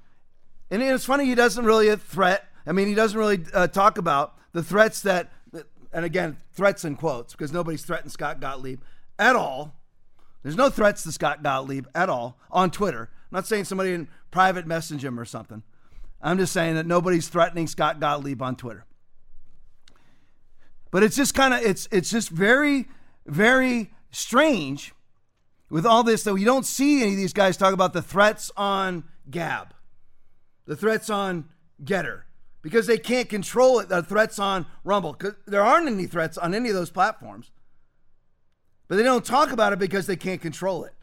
And it's funny, he doesn't really threat. I mean, he doesn't really uh, talk about the threats that, and again, threats in quotes, because nobody's threatened Scott Gottlieb at all there's no threats to Scott Gottlieb at all on Twitter. I'm not saying somebody in private message him or something. I'm just saying that nobody's threatening Scott Gottlieb on Twitter. But it's just kind of it's it's just very very strange with all this that you don't see any of these guys talk about the threats on Gab, the threats on Gettr, because they can't control it. The threats on Rumble, because there aren't any threats on any of those platforms. But they don't talk about it because they can't control it.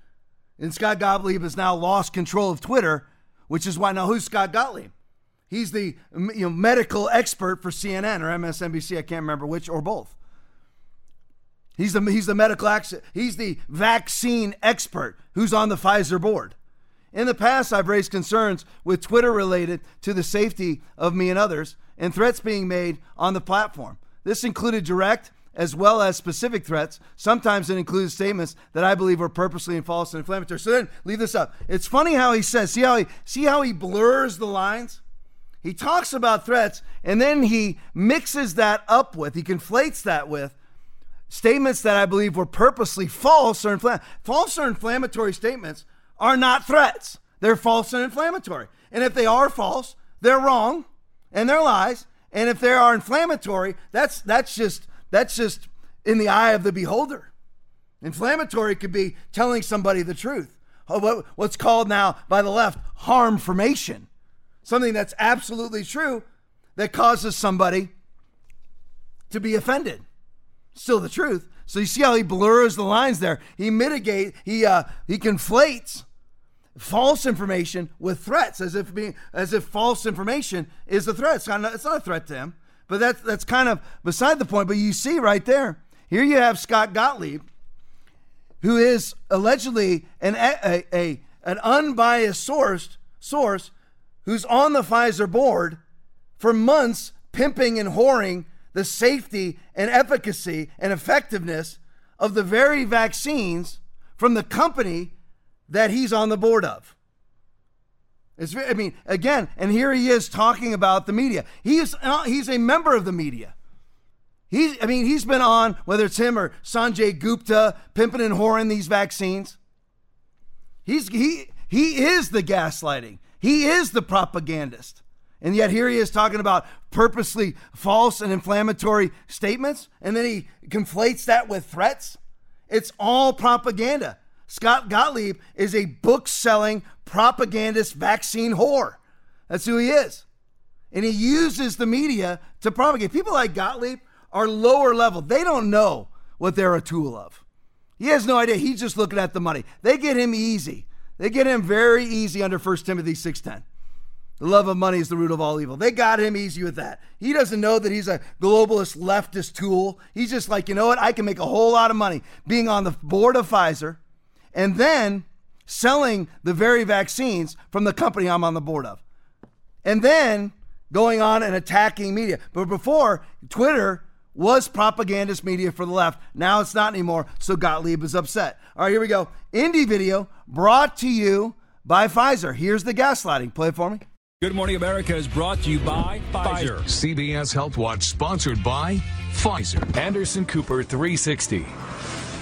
And Scott Gottlieb has now lost control of Twitter, which is why now who's Scott Gottlieb? He's the you know, medical expert for CNN or MSNBC, I can't remember which, or both. He's the, he's the medical he's the vaccine expert who's on the Pfizer board. In the past, I've raised concerns with Twitter related to the safety of me and others and threats being made on the platform. This included direct as well as specific threats. Sometimes it includes statements that I believe are purposely and false and inflammatory. So then leave this up. It's funny how he says, see how he see how he blurs the lines? He talks about threats and then he mixes that up with, he conflates that with statements that I believe were purposely false or inflammatory. False or inflammatory statements are not threats. They're false and inflammatory. And if they are false, they're wrong and they're lies. And if they are inflammatory, that's that's just that's just in the eye of the beholder. Inflammatory could be telling somebody the truth. What's called now by the left harm formation. Something that's absolutely true that causes somebody to be offended. Still the truth. So you see how he blurs the lines there. He mitigate. He uh, he conflates false information with threats, as if being as if false information is a threat. It's not, it's not a threat to him. But that's that's kind of beside the point. But you see right there, here you have Scott Gottlieb, who is allegedly an a, a an unbiased source source who's on the Pfizer board for months, pimping and whoring the safety and efficacy and effectiveness of the very vaccines from the company that he's on the board of. It's, I mean, again, and here he is talking about the media. He's uh, he's a member of the media. He's, I mean, he's been on whether it's him or Sanjay Gupta pimping and whoring these vaccines. He's he he is the gaslighting. He is the propagandist. And yet here he is talking about purposely false and inflammatory statements, and then he conflates that with threats. It's all propaganda. Scott Gottlieb is a book selling propagandist vaccine whore. That's who he is. And he uses the media to propagate. People like Gottlieb are lower level. They don't know what they're a tool of. He has no idea. He's just looking at the money. They get him easy. They get him very easy under 1 Timothy 6:10. The love of money is the root of all evil. They got him easy with that. He doesn't know that he's a globalist leftist tool. He's just like, you know what? I can make a whole lot of money being on the board of Pfizer and then selling the very vaccines from the company I'm on the board of. And then going on and attacking media. But before, Twitter was propagandist media for the left. Now it's not anymore. So Gottlieb is upset. All right, here we go. Indie video brought to you by Pfizer. Here's the gaslighting. Play it for me. Good Morning America is brought to you by Pfizer. CBS Health Watch sponsored by Pfizer. Anderson Cooper 360.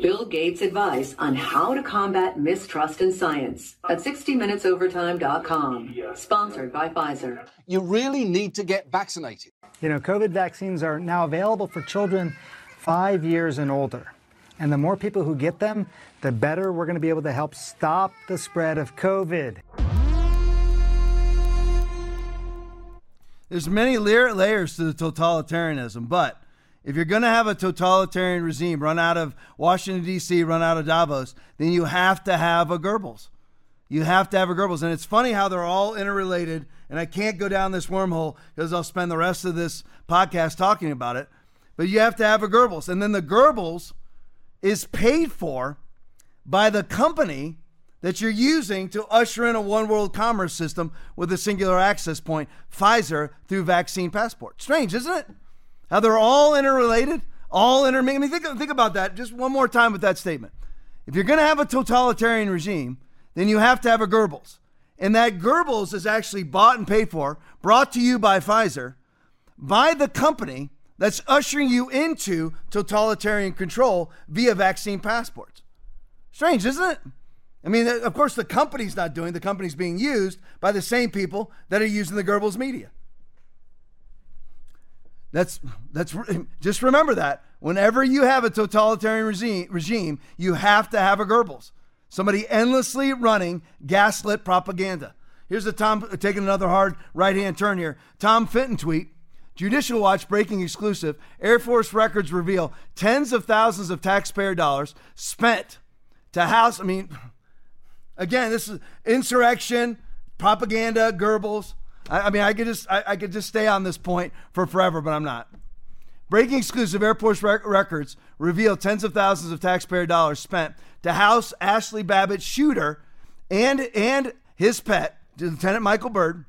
Bill Gates' advice on how to combat mistrust in science at 60minutesovertime.com. Sponsored by Pfizer. You really need to get vaccinated. You know, COVID vaccines are now available for children five years and older. And the more people who get them, the better we're going to be able to help stop the spread of COVID. There's many layers to the totalitarianism, but if you're going to have a totalitarian regime run out of Washington, D.C., run out of Davos, then you have to have a Goebbels. You have to have a Goebbels. And it's funny how they're all interrelated. And I can't go down this wormhole because I'll spend the rest of this podcast talking about it. But you have to have a Goebbels. And then the Goebbels is paid for by the company that you're using to usher in a one world commerce system with a singular access point, Pfizer, through vaccine passport. Strange, isn't it? How they're all interrelated, all intermingled. I mean, think, think about that just one more time with that statement. If you're going to have a totalitarian regime, then you have to have a Goebbels. And that Goebbels is actually bought and paid for, brought to you by Pfizer, by the company that's ushering you into totalitarian control via vaccine passports. Strange, isn't it? I mean, of course, the company's not doing. The company's being used by the same people that are using the Goebbels media. That's that's just remember that whenever you have a totalitarian regime, regime, you have to have a Goebbels, somebody endlessly running gaslit propaganda. Here's a Tom uh, taking another hard right hand turn here. Tom Fitton tweet. Judicial Watch breaking exclusive. Air Force records reveal tens of thousands of taxpayer dollars spent to house. I mean, again, this is insurrection, propaganda, Goebbels. I, I mean, I could just I, I, could just stay on this point for forever, but I'm not. Breaking exclusive Air Force rec- records reveal tens of thousands of taxpayer dollars spent to house Ashley Babbitt shooter and and his pet, Lieutenant Michael Byrd,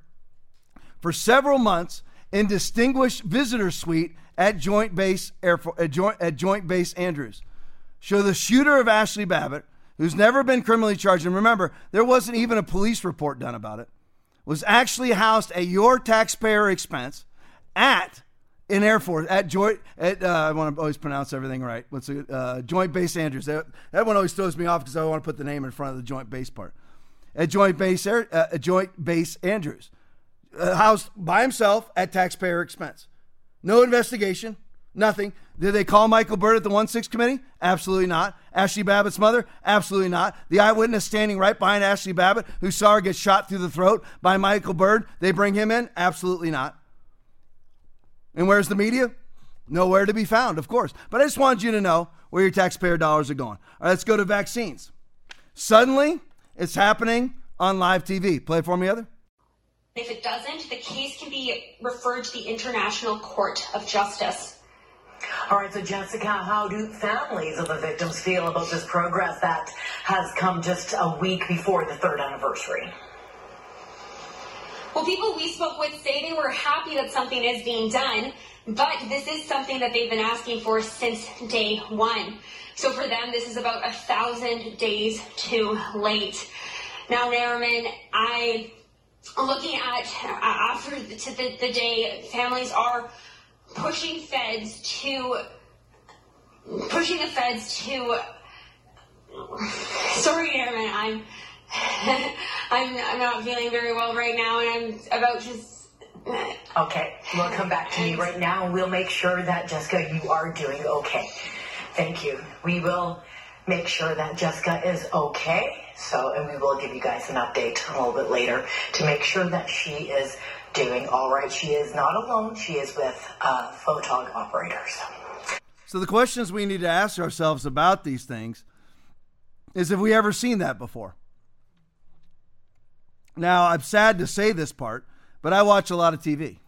for several months in distinguished visitor suite at Joint Base at Joint, at Joint Base Andrews. Show the shooter of Ashley Babbitt, who's never been criminally charged, and remember, there wasn't even a police report done about it, was actually housed at your taxpayer expense at in Air Force at Joint. At, uh, I want to always pronounce everything right. What's it? Uh, Joint Base Andrews. That, that one always throws me off because I want to put the name in front of the Joint Base part. At Joint Base Air, uh, at Joint Base Andrews, uh, housed by himself at taxpayer expense. No investigation. Nothing. Did they call Michael Byrd at the 1 6 committee? Absolutely not. Ashley Babbitt's mother? Absolutely not. The eyewitness standing right behind Ashley Babbitt who saw her get shot through the throat by Michael Byrd, They bring him in? Absolutely not. And where's the media? Nowhere to be found, of course. But I just wanted you to know where your taxpayer dollars are going. All right, let's go to vaccines. Suddenly, it's happening on live TV. Play for me, other. If it doesn't, the case can be referred to the International Court of Justice. All right, so Jessica, how do families of the victims feel about this progress that has come just a week before the third anniversary? Well, people we spoke with say they were happy that something is being done, but this is something that they've been asking for since day one. So for them, this is about a thousand days too late. Now, Nariman, I, looking at uh, after the, the, the day, families are pushing feds to pushing the feds to. Sorry, Nariman, I'm I'm, I'm not feeling very well right now, and I'm about to. Okay, we'll come back to me right now, we'll make sure that Jessica, you are doing okay. Thank you. We will make sure that Jessica is okay. So, and we will give you guys an update a little bit later to make sure that she is doing all right. She is not alone. She is with uh, photog operators. So the questions we need to ask ourselves about these things is have we ever seen that before? Now, I'm sad to say this part, but I watch a lot of TV.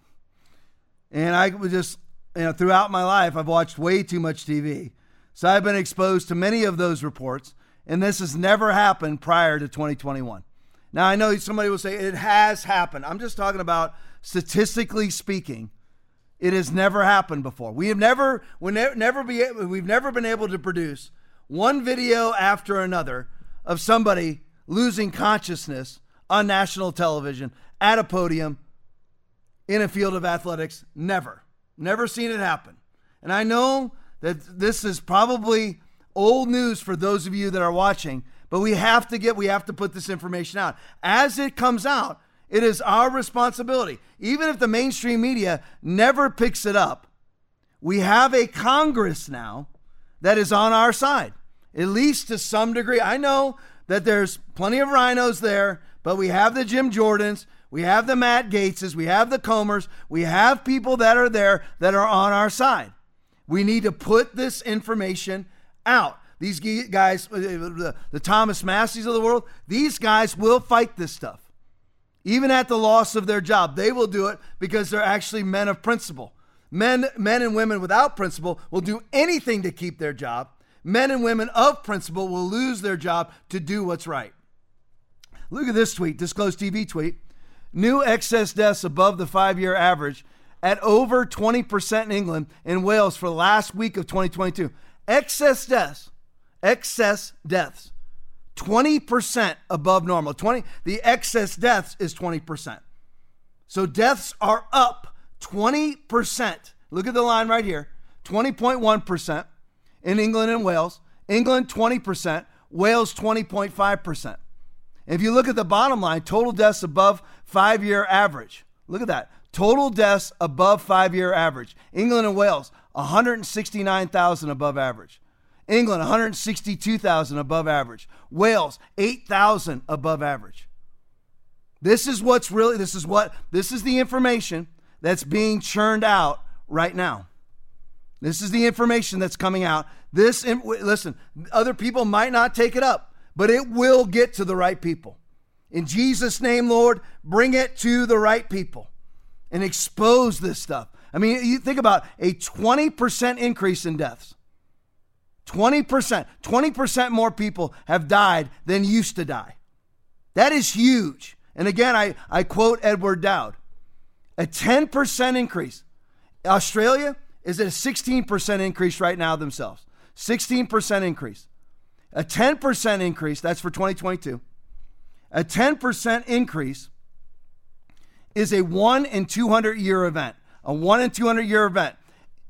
And I was just, you know, throughout my life, I've watched way too much TV. So I've been exposed to many of those reports, and this has never happened prior to 2021. Now, I know somebody will say it has happened. I'm just talking about statistically speaking, it has never happened before. We have never, we never, never be, we've never been able to produce one video after another of somebody losing consciousness on national television at a podium in a field of athletics. Never. Never seen it happen. And I know that this is probably old news for those of you that are watching, but we have to get, we have to put this information out. As it comes out, it is our responsibility. Even if the mainstream media never picks it up, we have a Congress now that is on our side, at least to some degree. I know that there's plenty of rhinos there but we have the Jim Jordans, we have the Matt Gaetzes, we have the Comers, we have people that are there that are on our side. We need to put this information out. These guys, uh, the, the Thomas Masseys of the world, these guys will fight this stuff. Even at the loss of their job, they will do it because they're actually men of principle. Men, men and women without principle will do anything to keep their job. Men and women of principle will lose their job to do what's right. Look at this tweet, Disclosed TV tweet. New excess deaths above the five year average at over 20% in England and Wales for the last week of 2022. Excess deaths, excess deaths, 20% above normal. 20, the excess deaths is 20%. So deaths are up 20%. Look at the line right here 20.1% in England and Wales. England 20%, Wales 20.5%. If you look at the bottom line, total deaths above five year average. Look at that. Total deaths above five year average. England and Wales, 169,000 above average. England, 162,000 above average. Wales, 8,000 above average. This is what's really, this is what, this is the information that's being churned out right now. This is the information that's coming out. This, listen, other people might not take it up but it will get to the right people. In Jesus' name, Lord, bring it to the right people and expose this stuff. I mean, you think about a 20% increase in deaths. 20%, 20% more people have died than used to die. That is huge. And again, I, I quote Edward Dowd a 10% increase. Australia, is at a 16% increase right now themselves. 16% increase. A 10% increase, that's for 2022. A 10% increase is a 1 in 200 year event. A 1 in 200 year event.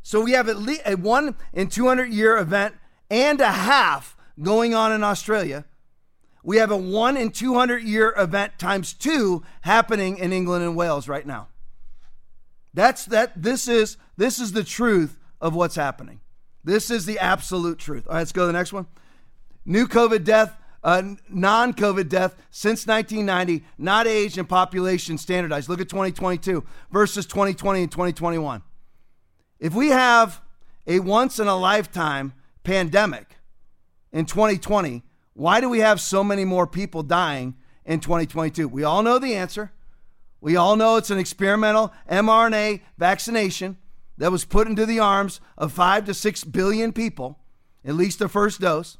So we have at least a 1 in 200 year event and a half going on in Australia. We have a 1 in 200 year event times 2 happening in England and Wales right now. That's that this is this is the truth of what's happening. This is the absolute truth. All right, let's go to the next one. New COVID death, uh, non COVID death since 1990, not age and population standardized. Look at 2022 versus 2020 and 2021. If we have a once in a lifetime pandemic in 2020, why do we have so many more people dying in 2022? We all know the answer. We all know it's an experimental mRNA vaccination that was put into the arms of five to six billion people, at least the first dose.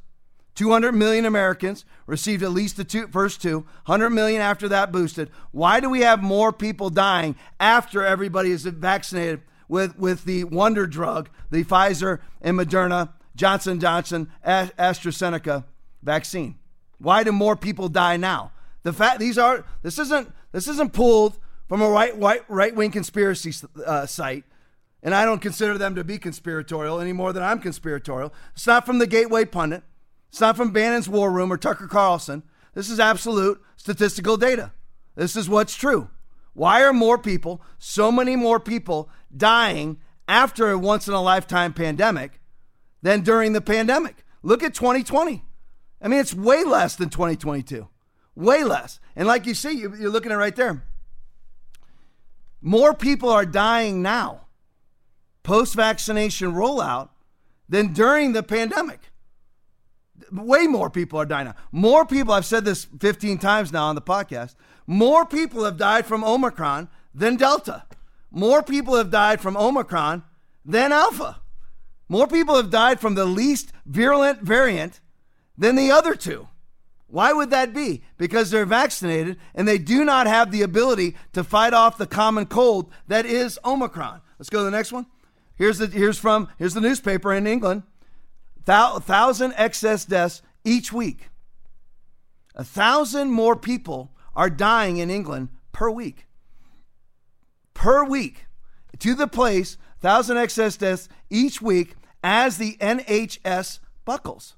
200 million Americans received at least the two, first two, 100 million after that boosted. Why do we have more people dying after everybody is vaccinated with, with the wonder drug, the Pfizer and Moderna, Johnson Johnson, AstraZeneca vaccine? Why do more people die now? The fact these are this isn't this isn't pulled from a right right right wing conspiracy uh, site, and I don't consider them to be conspiratorial any more than I'm conspiratorial. It's not from the Gateway Pundit. It's not from Bannon's War Room or Tucker Carlson. This is absolute statistical data. This is what's true. Why are more people, so many more people, dying after a once in a lifetime pandemic than during the pandemic? Look at 2020. I mean, it's way less than 2022. Way less. And like you see, you're looking at right there. More people are dying now, post vaccination rollout, than during the pandemic way more people are dying now. More people, I've said this 15 times now on the podcast, more people have died from Omicron than Delta. More people have died from Omicron than Alpha. More people have died from the least virulent variant than the other two. Why would that be? Because they're vaccinated and they do not have the ability to fight off the common cold that is Omicron. Let's go to the next one. Here's the here's from here's the newspaper in England. Thou, thousand excess deaths each week. A thousand more people are dying in England per week. Per week. To the place, thousand excess deaths each week as the NHS buckles.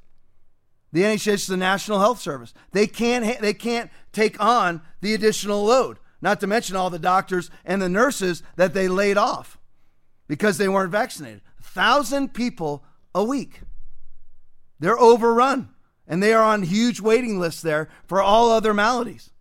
The NHS is the National Health Service. They can't they can't take on the additional load. Not to mention all the doctors and the nurses that they laid off because they weren't vaccinated. Thousand people a week. They're overrun and they are on huge waiting lists there for all other maladies.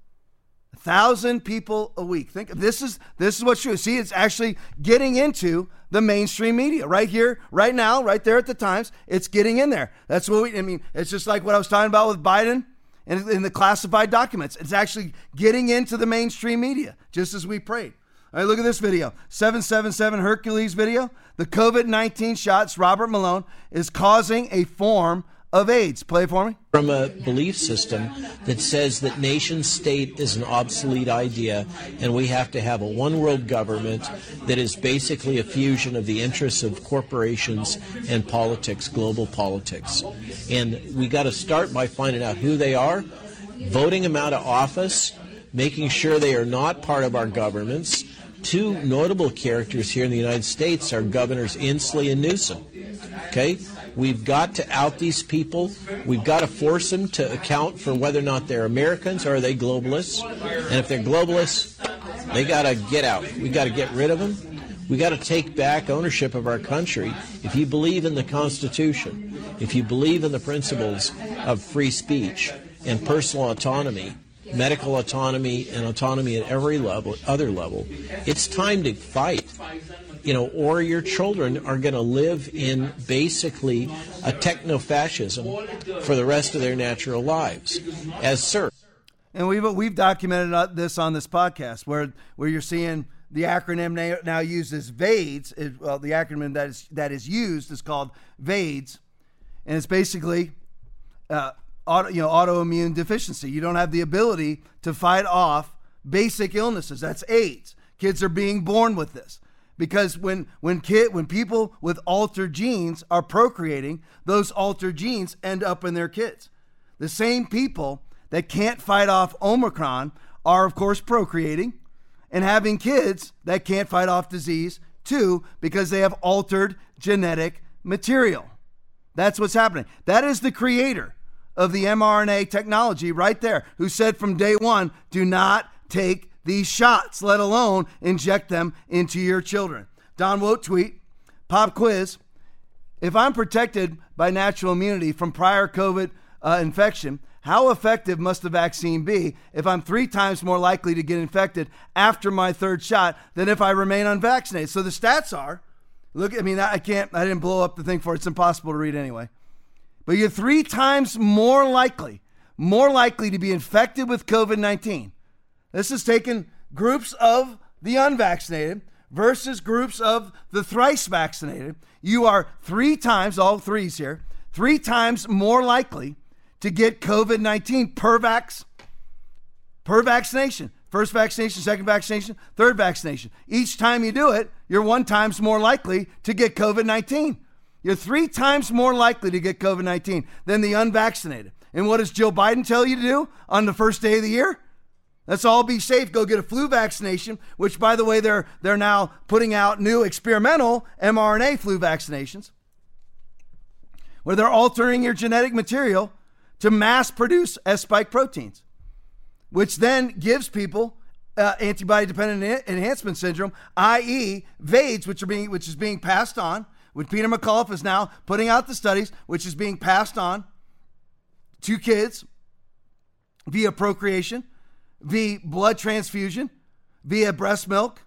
Thousand people a week. Think this is this is what's true. See, it's actually getting into the mainstream media right here, right now, right there at the Times. It's getting in there. That's what we. I mean, it's just like what I was talking about with Biden and in the classified documents. It's actually getting into the mainstream media, just as we prayed. All right, look at this video. 777 Hercules video. The COVID 19 shots, Robert Malone, is causing a form of AIDS. Play for me. From a belief system that says that nation state is an obsolete idea and we have to have a one world government that is basically a fusion of the interests of corporations and politics, global politics. And we got to start by finding out who they are, voting them out of office, making sure they are not part of our governments. Two notable characters here in the United States are Governors Inslee and Newsom. Okay? We've got to out these people. We've got to force them to account for whether or not they're Americans or are they globalists. And if they're globalists, they got to get out. We got to get rid of them. We got to take back ownership of our country. If you believe in the Constitution, if you believe in the principles of free speech and personal autonomy, medical autonomy and autonomy at every level, other level, it's time to fight you know, or your children are going to live in basically a techno fascism for the rest of their natural lives as serfs. And we've we've documented this on this podcast where where you're seeing the acronym now used as VAIDS. well, the acronym that is that is used is called VADES, and it's basically. Uh, auto, you know, autoimmune deficiency. You don't have the ability to fight off basic illnesses. That's AIDS. Kids are being born with this. Because when when kid when people with altered genes are procreating, those altered genes end up in their kids. The same people that can't fight off Omicron are of course procreating and having kids that can't fight off disease too because they have altered genetic material. That's what's happening. That is the creator of the mRNA technology right there, who said from day one, do not take these shots, let alone inject them into your children. Don Wote tweet, pop quiz. If I'm protected by natural immunity from prior COVID uh, infection, how effective must the vaccine be if I'm three times more likely to get infected after my third shot than if I remain unvaccinated? So the stats are look, I mean, I can't, I didn't blow up the thing for it. It's impossible to read anyway. But you're three times more likely, more likely to be infected with COVID 19 this is taking groups of the unvaccinated versus groups of the thrice vaccinated. You are three times, all threes here, three times more likely to get COVID 19 per vax, per vaccination. First vaccination, second vaccination, third vaccination. Each time you do it, you're one times more likely to get COVID 19. You're three times more likely to get COVID 19 than the unvaccinated. And what does Joe Biden tell you to do on the first day of the year? Let's all be safe. Go get a flu vaccination, which, by the way, they're, they're now putting out new experimental mRNA flu vaccinations where they're altering your genetic material to mass produce S spike proteins, which then gives people uh, antibody dependent enhancement syndrome, i.e., VAIDS, which, are being, which is being passed on. Which Peter McCullough is now putting out the studies, which is being passed on to kids via procreation via blood transfusion, via breast milk,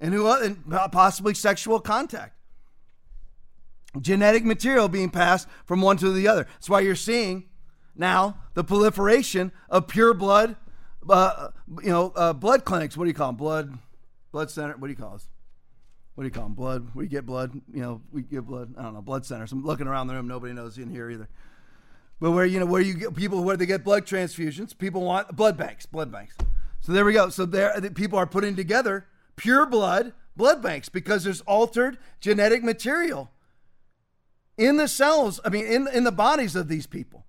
and who and possibly sexual contact. Genetic material being passed from one to the other. That's why you're seeing now the proliferation of pure blood, uh, you know, uh, blood clinics. What do you call them? Blood, blood center. What do you call this? What do you call them? Blood. We get blood. You know, we get blood. I don't know. Blood centers. I'm looking around the room. Nobody knows in here either. But where you know where you get people where they get blood transfusions, people want blood banks, blood banks. So there we go. So there, people are putting together pure blood blood banks because there's altered genetic material in the cells. I mean, in in the bodies of these people.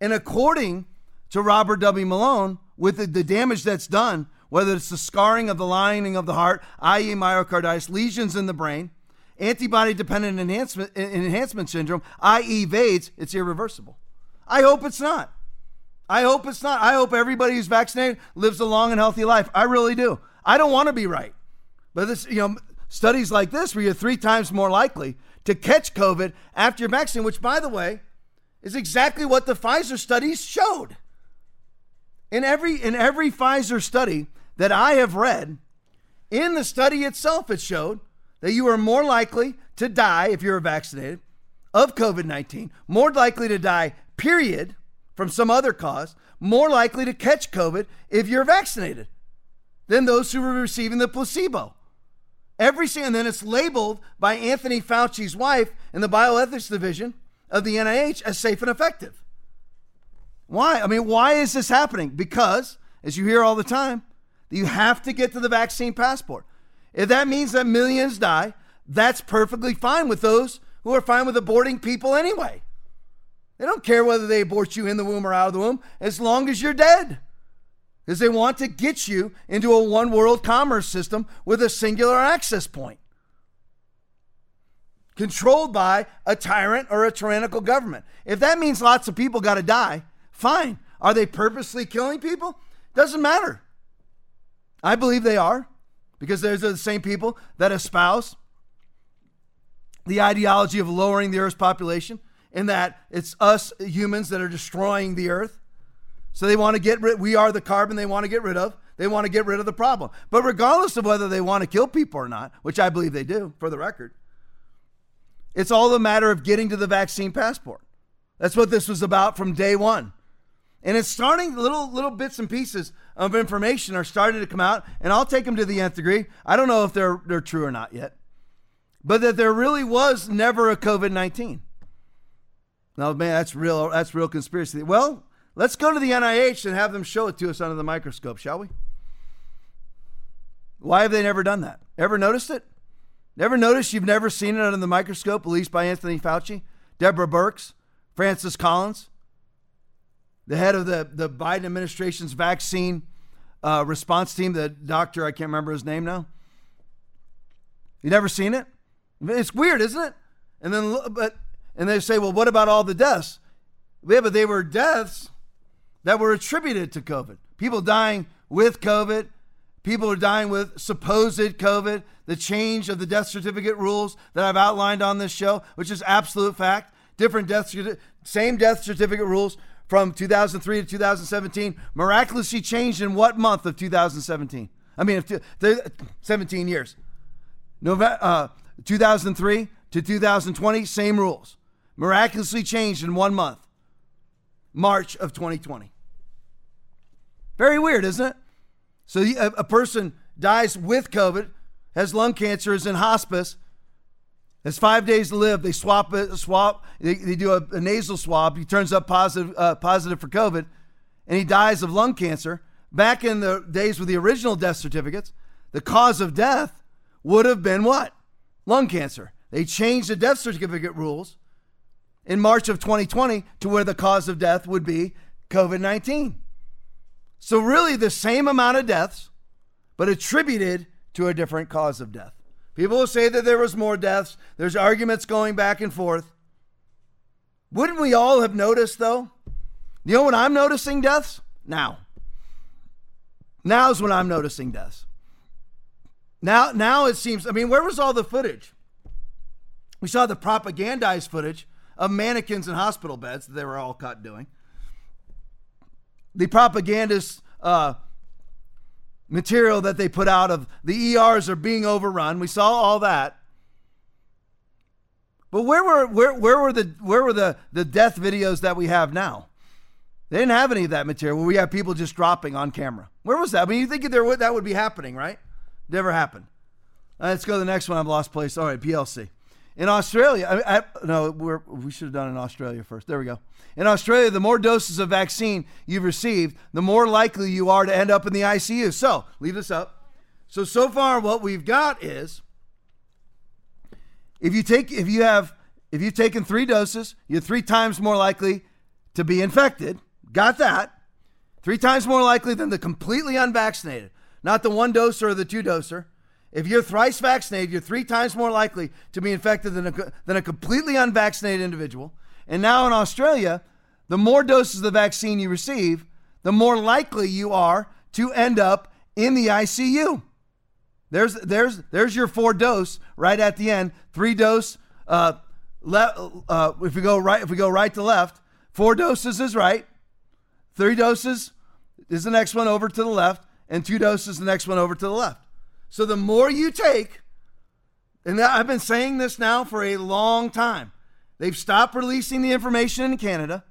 And according to Robert W. Malone, with the, the damage that's done, whether it's the scarring of the lining of the heart, i.e., myocarditis, lesions in the brain, antibody dependent enhancement enhancement syndrome, i.e., VAIDS, it's irreversible. I hope it's not. I hope it's not. I hope everybody who's vaccinated lives a long and healthy life. I really do. I don't want to be right. But this, you know, studies like this where you're three times more likely to catch COVID after you're vaccinated, which by the way, is exactly what the Pfizer studies showed. In every in every Pfizer study that I have read, in the study itself, it showed that you are more likely to die if you're vaccinated of COVID 19, more likely to die period, from some other cause, more likely to catch COVID if you're vaccinated than those who were receiving the placebo. Every and then it's labeled by Anthony Fauci's wife in the bioethics division of the NIH as safe and effective. Why? I mean, why is this happening? Because, as you hear all the time, you have to get to the vaccine passport. If that means that millions die, that's perfectly fine with those who are fine with aborting people anyway. They don't care whether they abort you in the womb or out of the womb as long as you're dead. Because they want to get you into a one world commerce system with a singular access point. Controlled by a tyrant or a tyrannical government. If that means lots of people got to die, fine. Are they purposely killing people? Doesn't matter. I believe they are because those are the same people that espouse the ideology of lowering the Earth's population in that it's us humans that are destroying the earth. So they want to get rid, we are the carbon they want to get rid of. They want to get rid of the problem. But regardless of whether they want to kill people or not, which I believe they do, for the record, it's all a matter of getting to the vaccine passport. That's what this was about from day one. And it's starting little little bits and pieces of information are starting to come out, and I'll take them to the nth degree. I don't know if they're they're true or not yet, but that there really was never a COVID nineteen. No, man, that's real. That's real conspiracy. Well, let's go to the NIH and have them show it to us under the microscope, shall we? Why have they never done that? Ever noticed it? Never noticed you've never seen it under the microscope, at least by Anthony Fauci, Deborah Birx, Francis Collins, the head of the, the Biden administration's vaccine uh, response team, the doctor, I can't remember his name now. You never seen it? It's weird, isn't it? And then, but, and they say, well, what about all the deaths? Yeah, but they were deaths that were attributed to COVID. People dying with COVID, people are dying with supposed COVID, the change of the death certificate rules that I've outlined on this show, which is absolute fact. Different death, same death certificate rules from 2003 to 2017, miraculously changed in what month of 2017? I mean, 17 years. November, uh, 2003 to 2020, same rules. Miraculously changed in one month, March of 2020. Very weird, isn't it? So a, person dies with COVID, has lung cancer, is in hospice, has five days to live. They swap it, swap. They, they do a, a, nasal swab. He turns up positive, uh, positive for COVID, and he dies of lung cancer. Back in the days with the original death certificates, the cause of death would have been what? Lung cancer. They changed the death certificate rules in March of 2020 to where the cause of death would be COVID 19. So, really, the same amount of deaths, but attributed to a different cause of death. People will say that there was more deaths. There's arguments going back and forth. Wouldn't we all have noticed, though? You know when I'm noticing deaths? Now. Now's when I'm noticing deaths. Now, now it seems, I mean, where was all the footage? We saw the propagandized footage of mannequins in hospital beds that they were all caught doing. The propagandist uh, material that they put out of the ERs are being overrun. We saw all that. But where were where where were the where were the the death videos that we have now? They didn't have any of that material we have people just dropping on camera. Where was that? I mean, you think there would that would be happening, right? Never happened. Uh, let's go to the next one. I've lost place. All right, PLC. In Australia, I, I, no, we should have done in Australia first. There we go. In Australia, the more doses of vaccine you've received, the more likely you are to end up in the ICU. So, leave this up. So, so far, what we've got is if you take, if you have, if you've taken three doses, you're three times more likely to be infected. Got that? Three times more likely than the completely unvaccinated, not the one doser or the two doser. If you're thrice vaccinated, you're three times more likely to be infected than a, than a completely unvaccinated individual. And now in Australia, the more doses of the vaccine you receive, the more likely you are to end up in the ICU. There's there's there's your four dose right at the end. Three dose. Uh, le- uh, if we go right, if we go right to left, four doses is right. Three doses is the next one over to the left, and two doses the next one over to the left. So the more you take, and I've been saying this now for a long time, they've stopped releasing the information in Canada.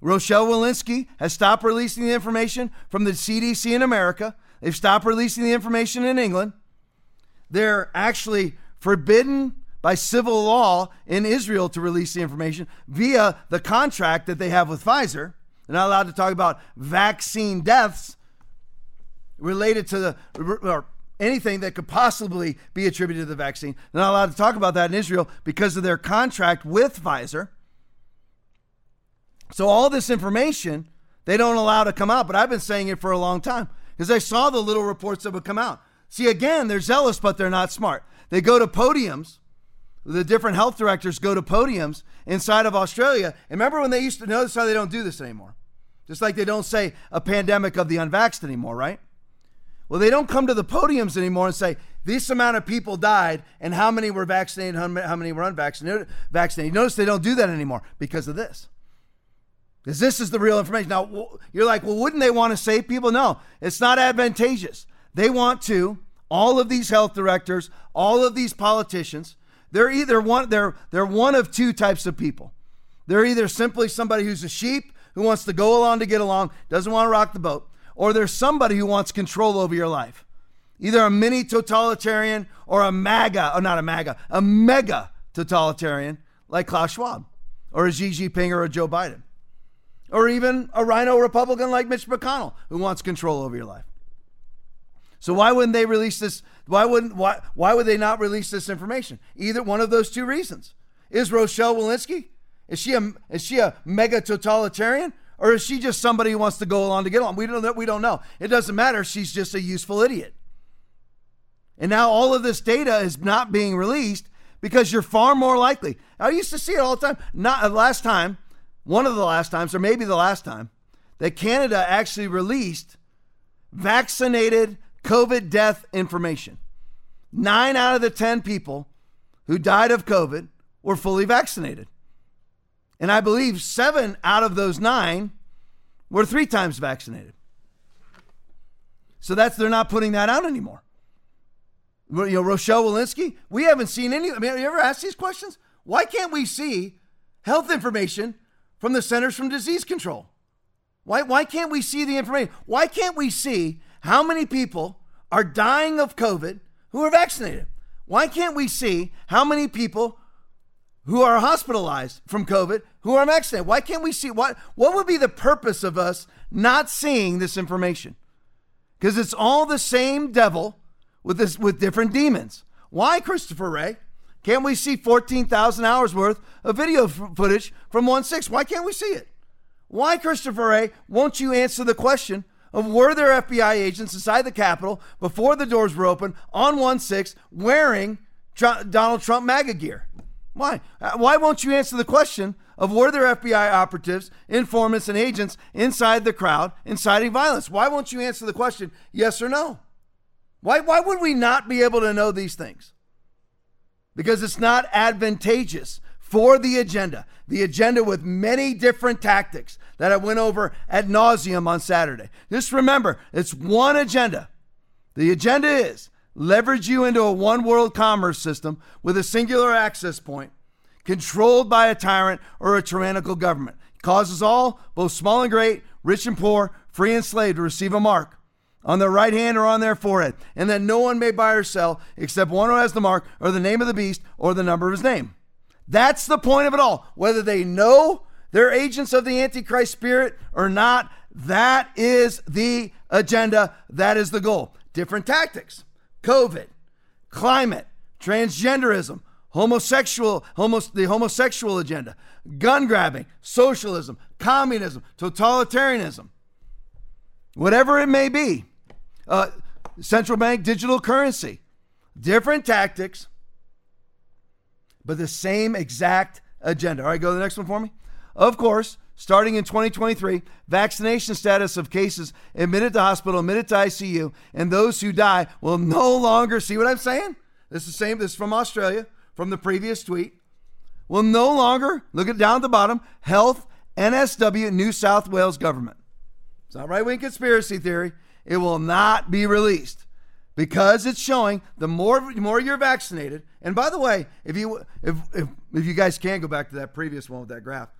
Rochelle Walensky has stopped releasing the information from the CDC in America. They've stopped releasing the information in England. They're actually forbidden by civil law in Israel to release the information via the contract that they have with Pfizer. They're not allowed to talk about vaccine deaths related to the or anything that could possibly be attributed to the vaccine. They're not allowed to talk about that in Israel because of their contract with Pfizer. So all this information they don't allow to come out, but I've been saying it for a long time because I saw the little reports that would come out. See, again, they're zealous, but they're not smart. They go to podiums. The different health directors go to podiums inside of Australia. And remember when they used to notice how they don't do this anymore? Just like they don't say a pandemic of the unvaxxed anymore, right? Well, they don't come to the podiums anymore and say, this amount of people died and how many were vaccinated, how many were unvaccinated. Vaccinated. Notice they don't do that anymore because of this. Because this is the real information. Now, you're like, well, wouldn't they want to save people? No, it's not advantageous. They want to, all of these health directors, all of these politicians, they're either one, they're, they're one of two types of people. They're either simply somebody who's a sheep who wants to go along to get along, doesn't want to rock the boat, or there's somebody who wants control over your life. Either a mini totalitarian or a MAGA, or not a MAGA, a mega totalitarian like Klaus Schwab or a Xi Jinping or a Joe Biden. Or even a rhino Republican like Mitch McConnell who wants control over your life. So why wouldn't they release this? Why wouldn't why why would they not release this information? Either one of those two reasons. Is Rochelle Walensky? Is she a is she a mega totalitarian? Or is she just somebody who wants to go along to get along? We don't know. We don't know. It doesn't matter. She's just a useful idiot. And now all of this data is not being released because you're far more likely. I used to see it all the time. Not uh, last time, one of the last times, or maybe the last time, that Canada actually released vaccinated COVID death information. Nine out of the 10 people who died of COVID were fully vaccinated. And I believe seven out of those nine were three times vaccinated. So that's they're not putting that out anymore. You know, Rochelle Walensky, we haven't seen any. I mean, have you ever asked these questions? Why can't we see health information from the Centers from Disease Control? Why, why can't we see the information? Why can't we see how many people are dying of COVID who are vaccinated? Why can't we see how many people who are hospitalized from COVID who are vaccinated. Why can't we see what what would be the purpose of us not seeing this information? Because it's all the same devil with this with different demons. Why, Christopher Wray? Can't we see 14,000 hours worth of video f- footage from 1 6? Why can't we see it? Why, Christopher Wray, won't you answer the question of were there FBI agents inside the Capitol before the doors were open on 1 6 wearing Tr- Donald Trump MAGA gear? Why? Uh, why won't you answer the question of were there FBI operatives, informants, and agents inside the crowd inciting violence? Why won't you answer the question yes or no? Why, why would we not be able to know these things? Because it's not advantageous for the agenda. The agenda with many different tactics that I went over at nauseum on Saturday. Just remember, it's one agenda. The agenda is leverage you into a one world commerce system with a singular access point, controlled by a tyrant or a tyrannical government. It causes all, both small and great, rich and poor, free and slave, to receive a mark on their right hand or on their forehead, and that no one may buy or sell except one who has the mark or the name of the beast or the number of his name. That's the point of it all. Whether they know they're agents of the Antichrist spirit or not, that is the agenda. That is the goal. Different tactics. COVID, climate, transgenderism, homosexual, homo, the homosexual agenda, gun grabbing, socialism, communism, totalitarianism, whatever it may be, uh, central bank digital currency, different tactics, but the same exact agenda. All right, go to the next one for me. Of course, starting in 2023, vaccination status of cases admitted to hospital, admitted to ICU, and those who die will no longer see what I'm saying. This is the same. This is from Australia, from the previous tweet. Will no longer look at down at the bottom. Health NSW New South Wales government. It's not right wing conspiracy theory. It will not be released because it's showing the more more you're vaccinated. And by the way, if you if if, if you guys can go back to that previous one with that graph,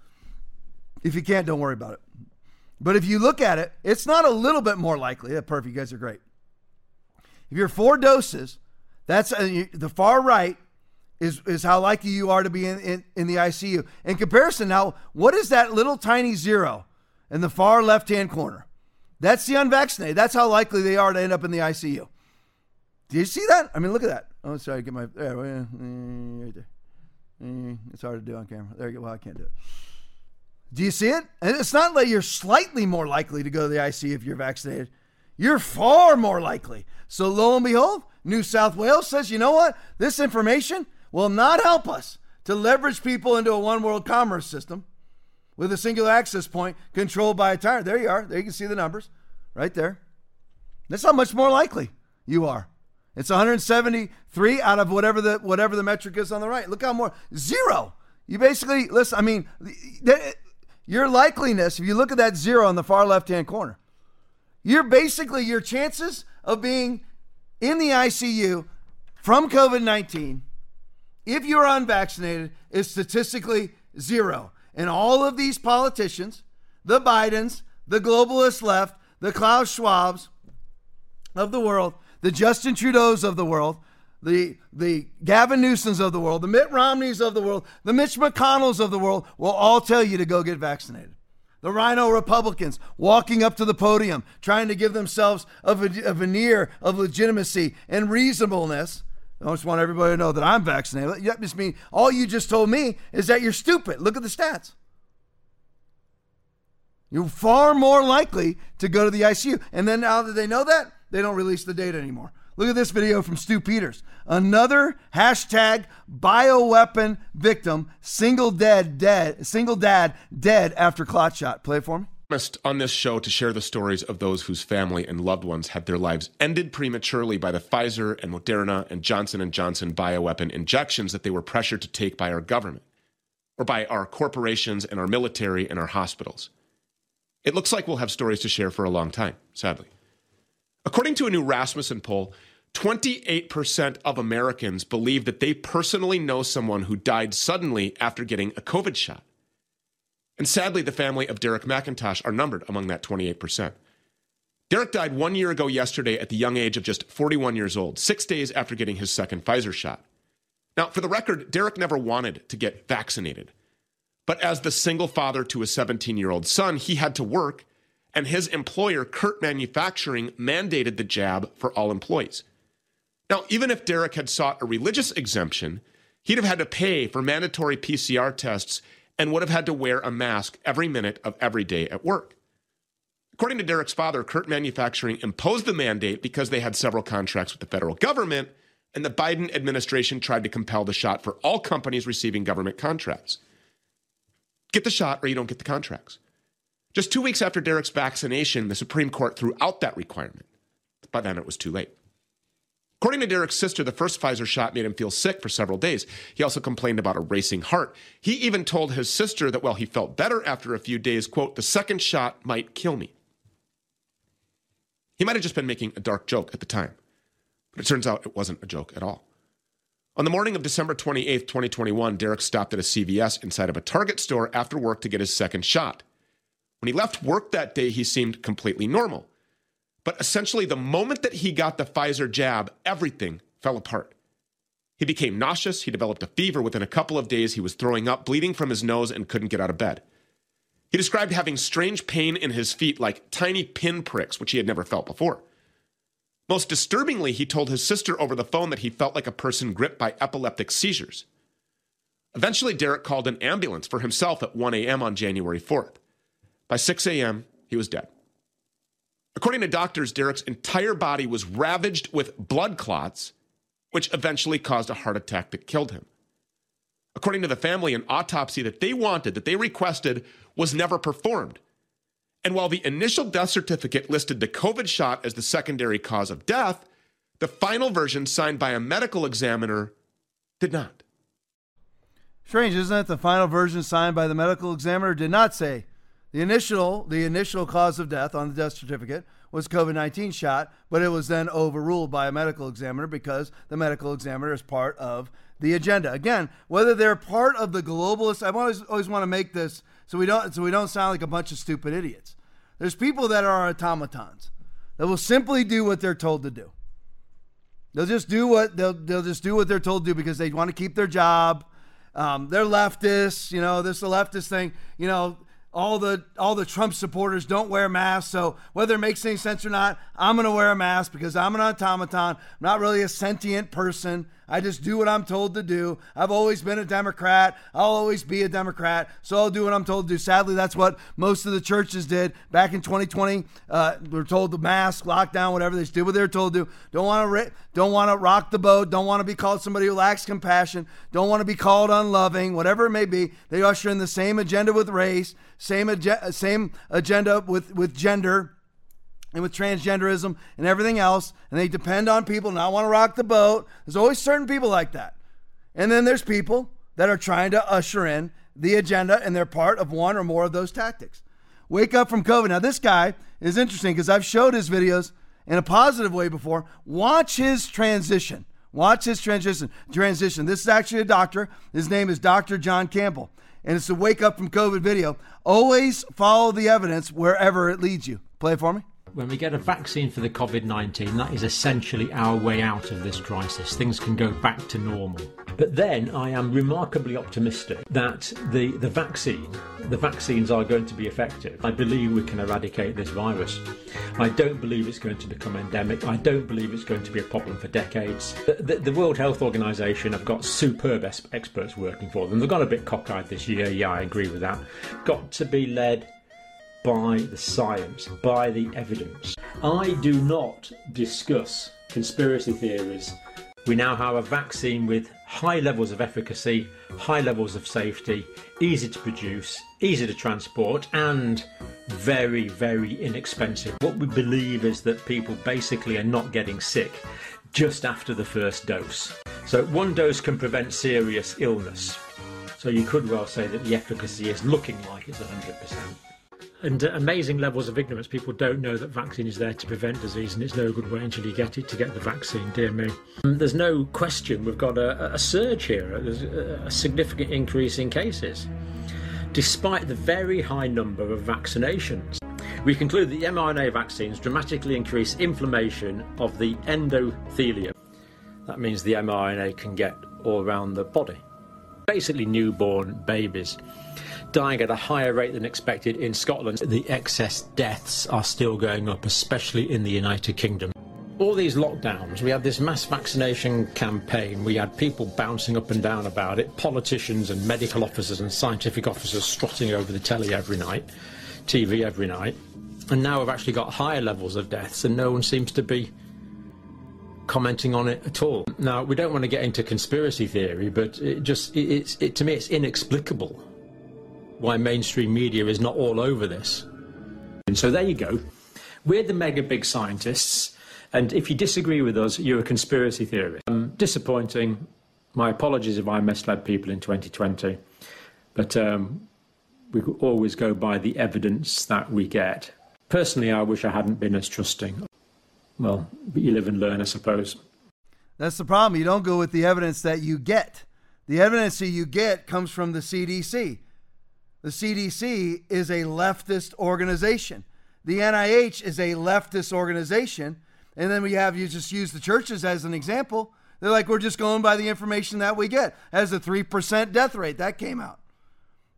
if you can't, don't worry about it. But if you look at it, it's not a little bit more likely. That perfect. You guys are great. If you're four doses, that's uh, the far right is, is how likely you are to be in, in, in the ICU. In comparison, now, what is that little tiny zero in the far left hand corner? That's the unvaccinated. That's how likely they are to end up in the ICU. Do you see that? I mean, look at that. Oh, sorry, get my right there. It's hard to do on camera. There you go. Well, I can't do it. Do you see it? And it's not like you're slightly more likely to go to the ICU if you're vaccinated. You're far more likely. So lo and behold, New South Wales says, you know what? This information will not help us to leverage people into a one world commerce system with a singular access point controlled by a tyrant. There you are. There you can see the numbers right there. That's how much more likely you are. It's 173 out of whatever the whatever the metric is on the right. Look how more zero. You basically listen. I mean, your likeliness, if you look at that zero on the far left hand corner, you're basically your chances of being in the ICU from COVID 19, if you're unvaccinated, is statistically zero. And all of these politicians, the Bidens, the globalist left, the Klaus Schwabs of the world, the Justin Trudeau's of the world, the, the Gavin Newsoms of the world, the Mitt Romneys of the world, the Mitch McConnells of the world will all tell you to go get vaccinated. The rhino Republicans walking up to the podium, trying to give themselves a, a veneer of legitimacy and reasonableness. I just want everybody to know that I'm vaccinated. That just means all you just told me is that you're stupid. Look at the stats. You're far more likely to go to the ICU. And then now that they know that, they don't release the data anymore. Look at this video from Stu Peters. Another hashtag bioweapon victim, single dead, dead, single dad dead after clot shot. Play for me. On this show to share the stories of those whose family and loved ones had their lives ended prematurely by the Pfizer and Moderna and Johnson and Johnson bioweapon injections that they were pressured to take by our government or by our corporations and our military and our hospitals. It looks like we'll have stories to share for a long time, sadly. According to a new Rasmussen poll, 28% of Americans believe that they personally know someone who died suddenly after getting a COVID shot. And sadly, the family of Derek McIntosh are numbered among that 28%. Derek died one year ago yesterday at the young age of just 41 years old, six days after getting his second Pfizer shot. Now, for the record, Derek never wanted to get vaccinated. But as the single father to a 17 year old son, he had to work and his employer, Kurt Manufacturing, mandated the jab for all employees. Now, even if Derek had sought a religious exemption, he'd have had to pay for mandatory PCR tests and would have had to wear a mask every minute of every day at work. According to Derek's father, Kurt Manufacturing imposed the mandate because they had several contracts with the federal government, and the Biden administration tried to compel the shot for all companies receiving government contracts. Get the shot or you don't get the contracts. Just two weeks after Derek's vaccination, the Supreme Court threw out that requirement. By then, it was too late. According to Derek's sister, the first Pfizer shot made him feel sick for several days. He also complained about a racing heart. He even told his sister that while he felt better after a few days, quote, the second shot might kill me. He might have just been making a dark joke at the time, but it turns out it wasn't a joke at all. On the morning of December 28, 2021, Derek stopped at a CVS inside of a Target store after work to get his second shot. When he left work that day, he seemed completely normal. But essentially, the moment that he got the Pfizer jab, everything fell apart. He became nauseous. He developed a fever. Within a couple of days, he was throwing up, bleeding from his nose, and couldn't get out of bed. He described having strange pain in his feet, like tiny pin pricks, which he had never felt before. Most disturbingly, he told his sister over the phone that he felt like a person gripped by epileptic seizures. Eventually, Derek called an ambulance for himself at 1 a.m. on January 4th. By 6 a.m., he was dead. According to doctors, Derek's entire body was ravaged with blood clots, which eventually caused a heart attack that killed him. According to the family, an autopsy that they wanted, that they requested, was never performed. And while the initial death certificate listed the COVID shot as the secondary cause of death, the final version signed by a medical examiner did not. Strange, isn't it? The final version signed by the medical examiner did not say the initial, the initial cause of death on the death certificate was COVID 19 shot, but it was then overruled by a medical examiner because the medical examiner is part of the agenda. Again, whether they're part of the globalist, I always always want to make this so we don't so we don't sound like a bunch of stupid idiots. There's people that are automatons that will simply do what they're told to do. They'll just do what they'll they'll just do what they're told to do because they want to keep their job. Um, they're leftists, you know. This is the leftist thing, you know all the all the Trump supporters don't wear masks. So whether it makes any sense or not, I'm to wear a mask because I'm an automaton. I'm not really a sentient person. I just do what I'm told to do. I've always been a Democrat. I'll always be a Democrat. So I'll do what I'm told to do. Sadly, that's what most of the churches did back in 2020. Uh, we're told to mask, lockdown, whatever. They just did what they were told to do. Don't want to don't want to rock the boat. Don't want to be called somebody who lacks compassion. Don't want to be called unloving. Whatever it may be, they usher in the same agenda with race, same ag- same agenda with with gender and with transgenderism and everything else, and they depend on people not want to rock the boat. There's always certain people like that. And then there's people that are trying to usher in the agenda, and they're part of one or more of those tactics. Wake up from COVID. Now, this guy is interesting because I've showed his videos in a positive way before. Watch his transition. Watch his transition. Transition. This is actually a doctor. His name is Dr. John Campbell, and it's a wake up from COVID video. Always follow the evidence wherever it leads you. Play it for me when we get a vaccine for the COVID 19, that is essentially our way out of this crisis. Things can go back to normal. But then I am remarkably optimistic that the, the vaccine, the vaccines are going to be effective. I believe we can eradicate this virus. I don't believe it's going to become endemic. I don't believe it's going to be a problem for decades. The, the, the World Health Organization have got superb experts working for them. They've got a bit cockeyed this year. Yeah, I agree with that. Got to be led by the science, by the evidence. I do not discuss conspiracy theories. We now have a vaccine with high levels of efficacy, high levels of safety, easy to produce, easy to transport, and very, very inexpensive. What we believe is that people basically are not getting sick just after the first dose. So, one dose can prevent serious illness. So, you could well say that the efficacy is looking like it's 100% and uh, amazing levels of ignorance. People don't know that vaccine is there to prevent disease, and it's no good waiting until you get it to get the vaccine. Dear me. Um, there's no question we've got a, a surge here. There's a significant increase in cases, despite the very high number of vaccinations. We conclude that the mRNA vaccines dramatically increase inflammation of the endothelium. That means the mRNA can get all around the body. Basically, newborn babies dying at a higher rate than expected in Scotland. The excess deaths are still going up, especially in the United Kingdom. All these lockdowns, we had this mass vaccination campaign, we had people bouncing up and down about it, politicians and medical officers and scientific officers strutting over the telly every night, TV every night. And now we've actually got higher levels of deaths, and no one seems to be commenting on it at all. Now, we don't want to get into conspiracy theory, but it just, it, it's, it, to me, it's inexplicable why mainstream media is not all over this. And so there you go. We're the mega big scientists, and if you disagree with us, you're a conspiracy theorist. Um, disappointing. My apologies if I misled people in 2020, but um, we always go by the evidence that we get. Personally, I wish I hadn't been as trusting. Well, you live and learn, I suppose. That's the problem. You don't go with the evidence that you get. The evidence that you get comes from the CDC. The CDC is a leftist organization. The NIH is a leftist organization. And then we have you just use the churches as an example. They're like, we're just going by the information that we get. As a 3% death rate, that came out.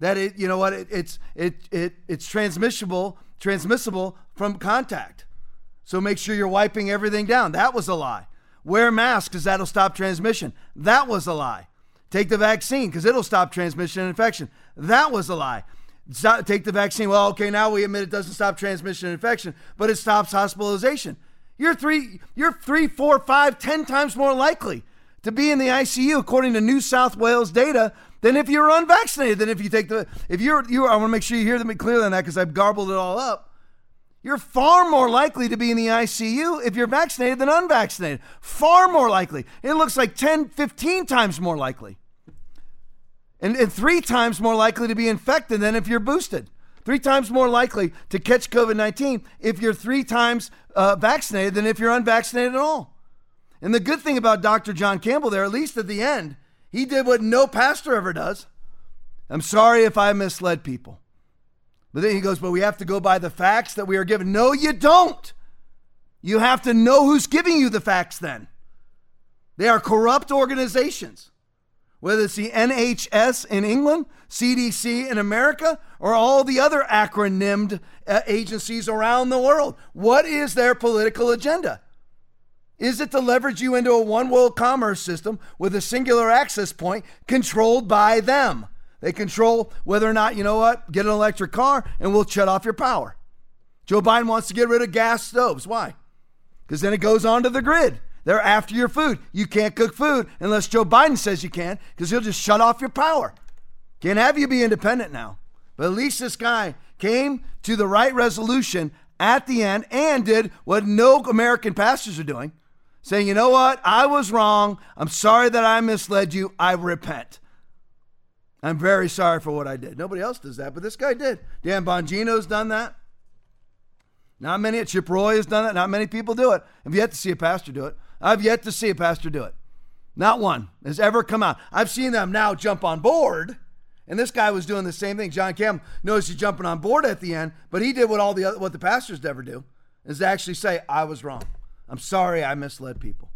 That it, you know what, it, it's it it it's transmissible, transmissible from contact. So make sure you're wiping everything down. That was a lie. Wear masks because that'll stop transmission. That was a lie. Take the vaccine because it'll stop transmission and infection. That was a lie. Stop, take the vaccine. Well, okay, now we admit it doesn't stop transmission and infection, but it stops hospitalization. You're three, you're three, four, five, ten times more likely to be in the ICU, according to New South Wales data, than if you're unvaccinated. Than if you take the, if you're, you, I want to make sure you hear them clearly on that because I've garbled it all up. You're far more likely to be in the ICU if you're vaccinated than unvaccinated. Far more likely. It looks like 10, 15 times more likely and, and three times more likely to be infected than if you're boosted. Three times more likely to catch COVID 19 if you're three times uh, vaccinated than if you're unvaccinated at all. And the good thing about Dr. John Campbell there, at least at the end, he did what no pastor ever does. I'm sorry if I misled people. But then he goes, But we have to go by the facts that we are given. No, you don't. You have to know who's giving you the facts then. They are corrupt organizations whether it's the NHS in England, CDC in America, or all the other acronymed uh, agencies around the world. What is their political agenda? Is it to leverage you into a one world commerce system with a singular access point controlled by them? They control whether or not, you know what, get an electric car and we'll shut off your power. Joe Biden wants to get rid of gas stoves. Why? Because then it goes onto the grid. They're after your food. You can't cook food unless Joe Biden says you can because he'll just shut off your power. Can't have you be independent now. But at least this guy came to the right resolution at the end and did what no American pastors are doing saying, you know what? I was wrong. I'm sorry that I misled you. I repent. I'm very sorry for what I did. Nobody else does that, but this guy did. Dan Bongino's done that. Not many. At Chip Roy has done that. Not many people do it. I've yet to see a pastor do it. I've yet to see a pastor do it. Not one has ever come out. I've seen them now jump on board. And this guy was doing the same thing. John Campbell knows he's jumping on board at the end, but he did what all the other, what the pastors never do, is to actually say, "I was wrong. I'm sorry, I misled people."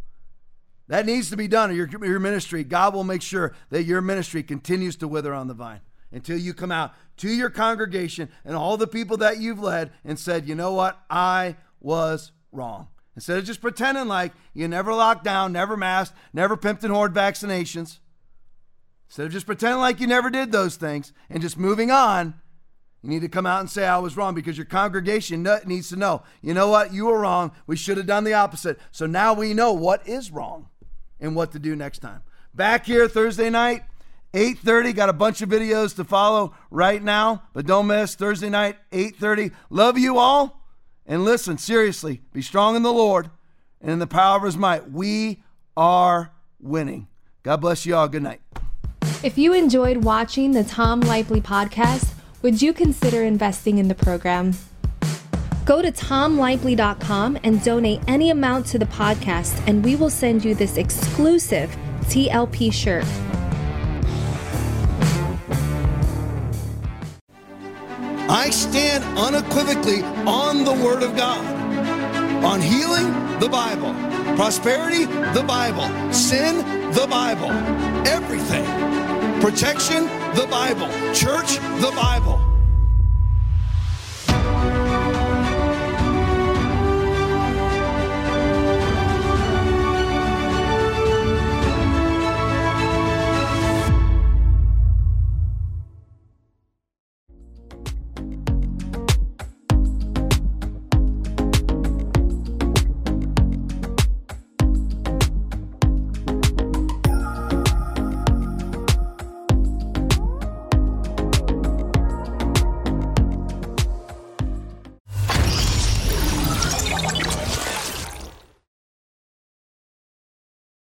That needs to be done, or your, your ministry, God will make sure that your ministry continues to wither on the vine until you come out to your congregation and all the people that you've led and said, you know what? I was wrong. Instead of just pretending like you never locked down, never masked, never pimped and hoard vaccinations, instead of just pretending like you never did those things and just moving on, you need to come out and say, I was wrong because your congregation needs to know, you know what? You were wrong. We should have done the opposite. So now we know what is wrong and what to do next time. Back here Thursday night, 8:30. Got a bunch of videos to follow right now, but don't miss Thursday night, 8:30. Love you all. And listen, seriously, be strong in the Lord and in the power of his might. We are winning. God bless you all. Good night. If you enjoyed watching the Tom Laipply podcast, would you consider investing in the program? Go to tomlaipply.com and donate any amount to the podcast, and we will send you this exclusive TLP shirt. I stand unequivocally on the Word of God. On healing, the Bible. Prosperity, the Bible. Sin, the Bible. Everything. Protection, the Bible. Church, the Bible.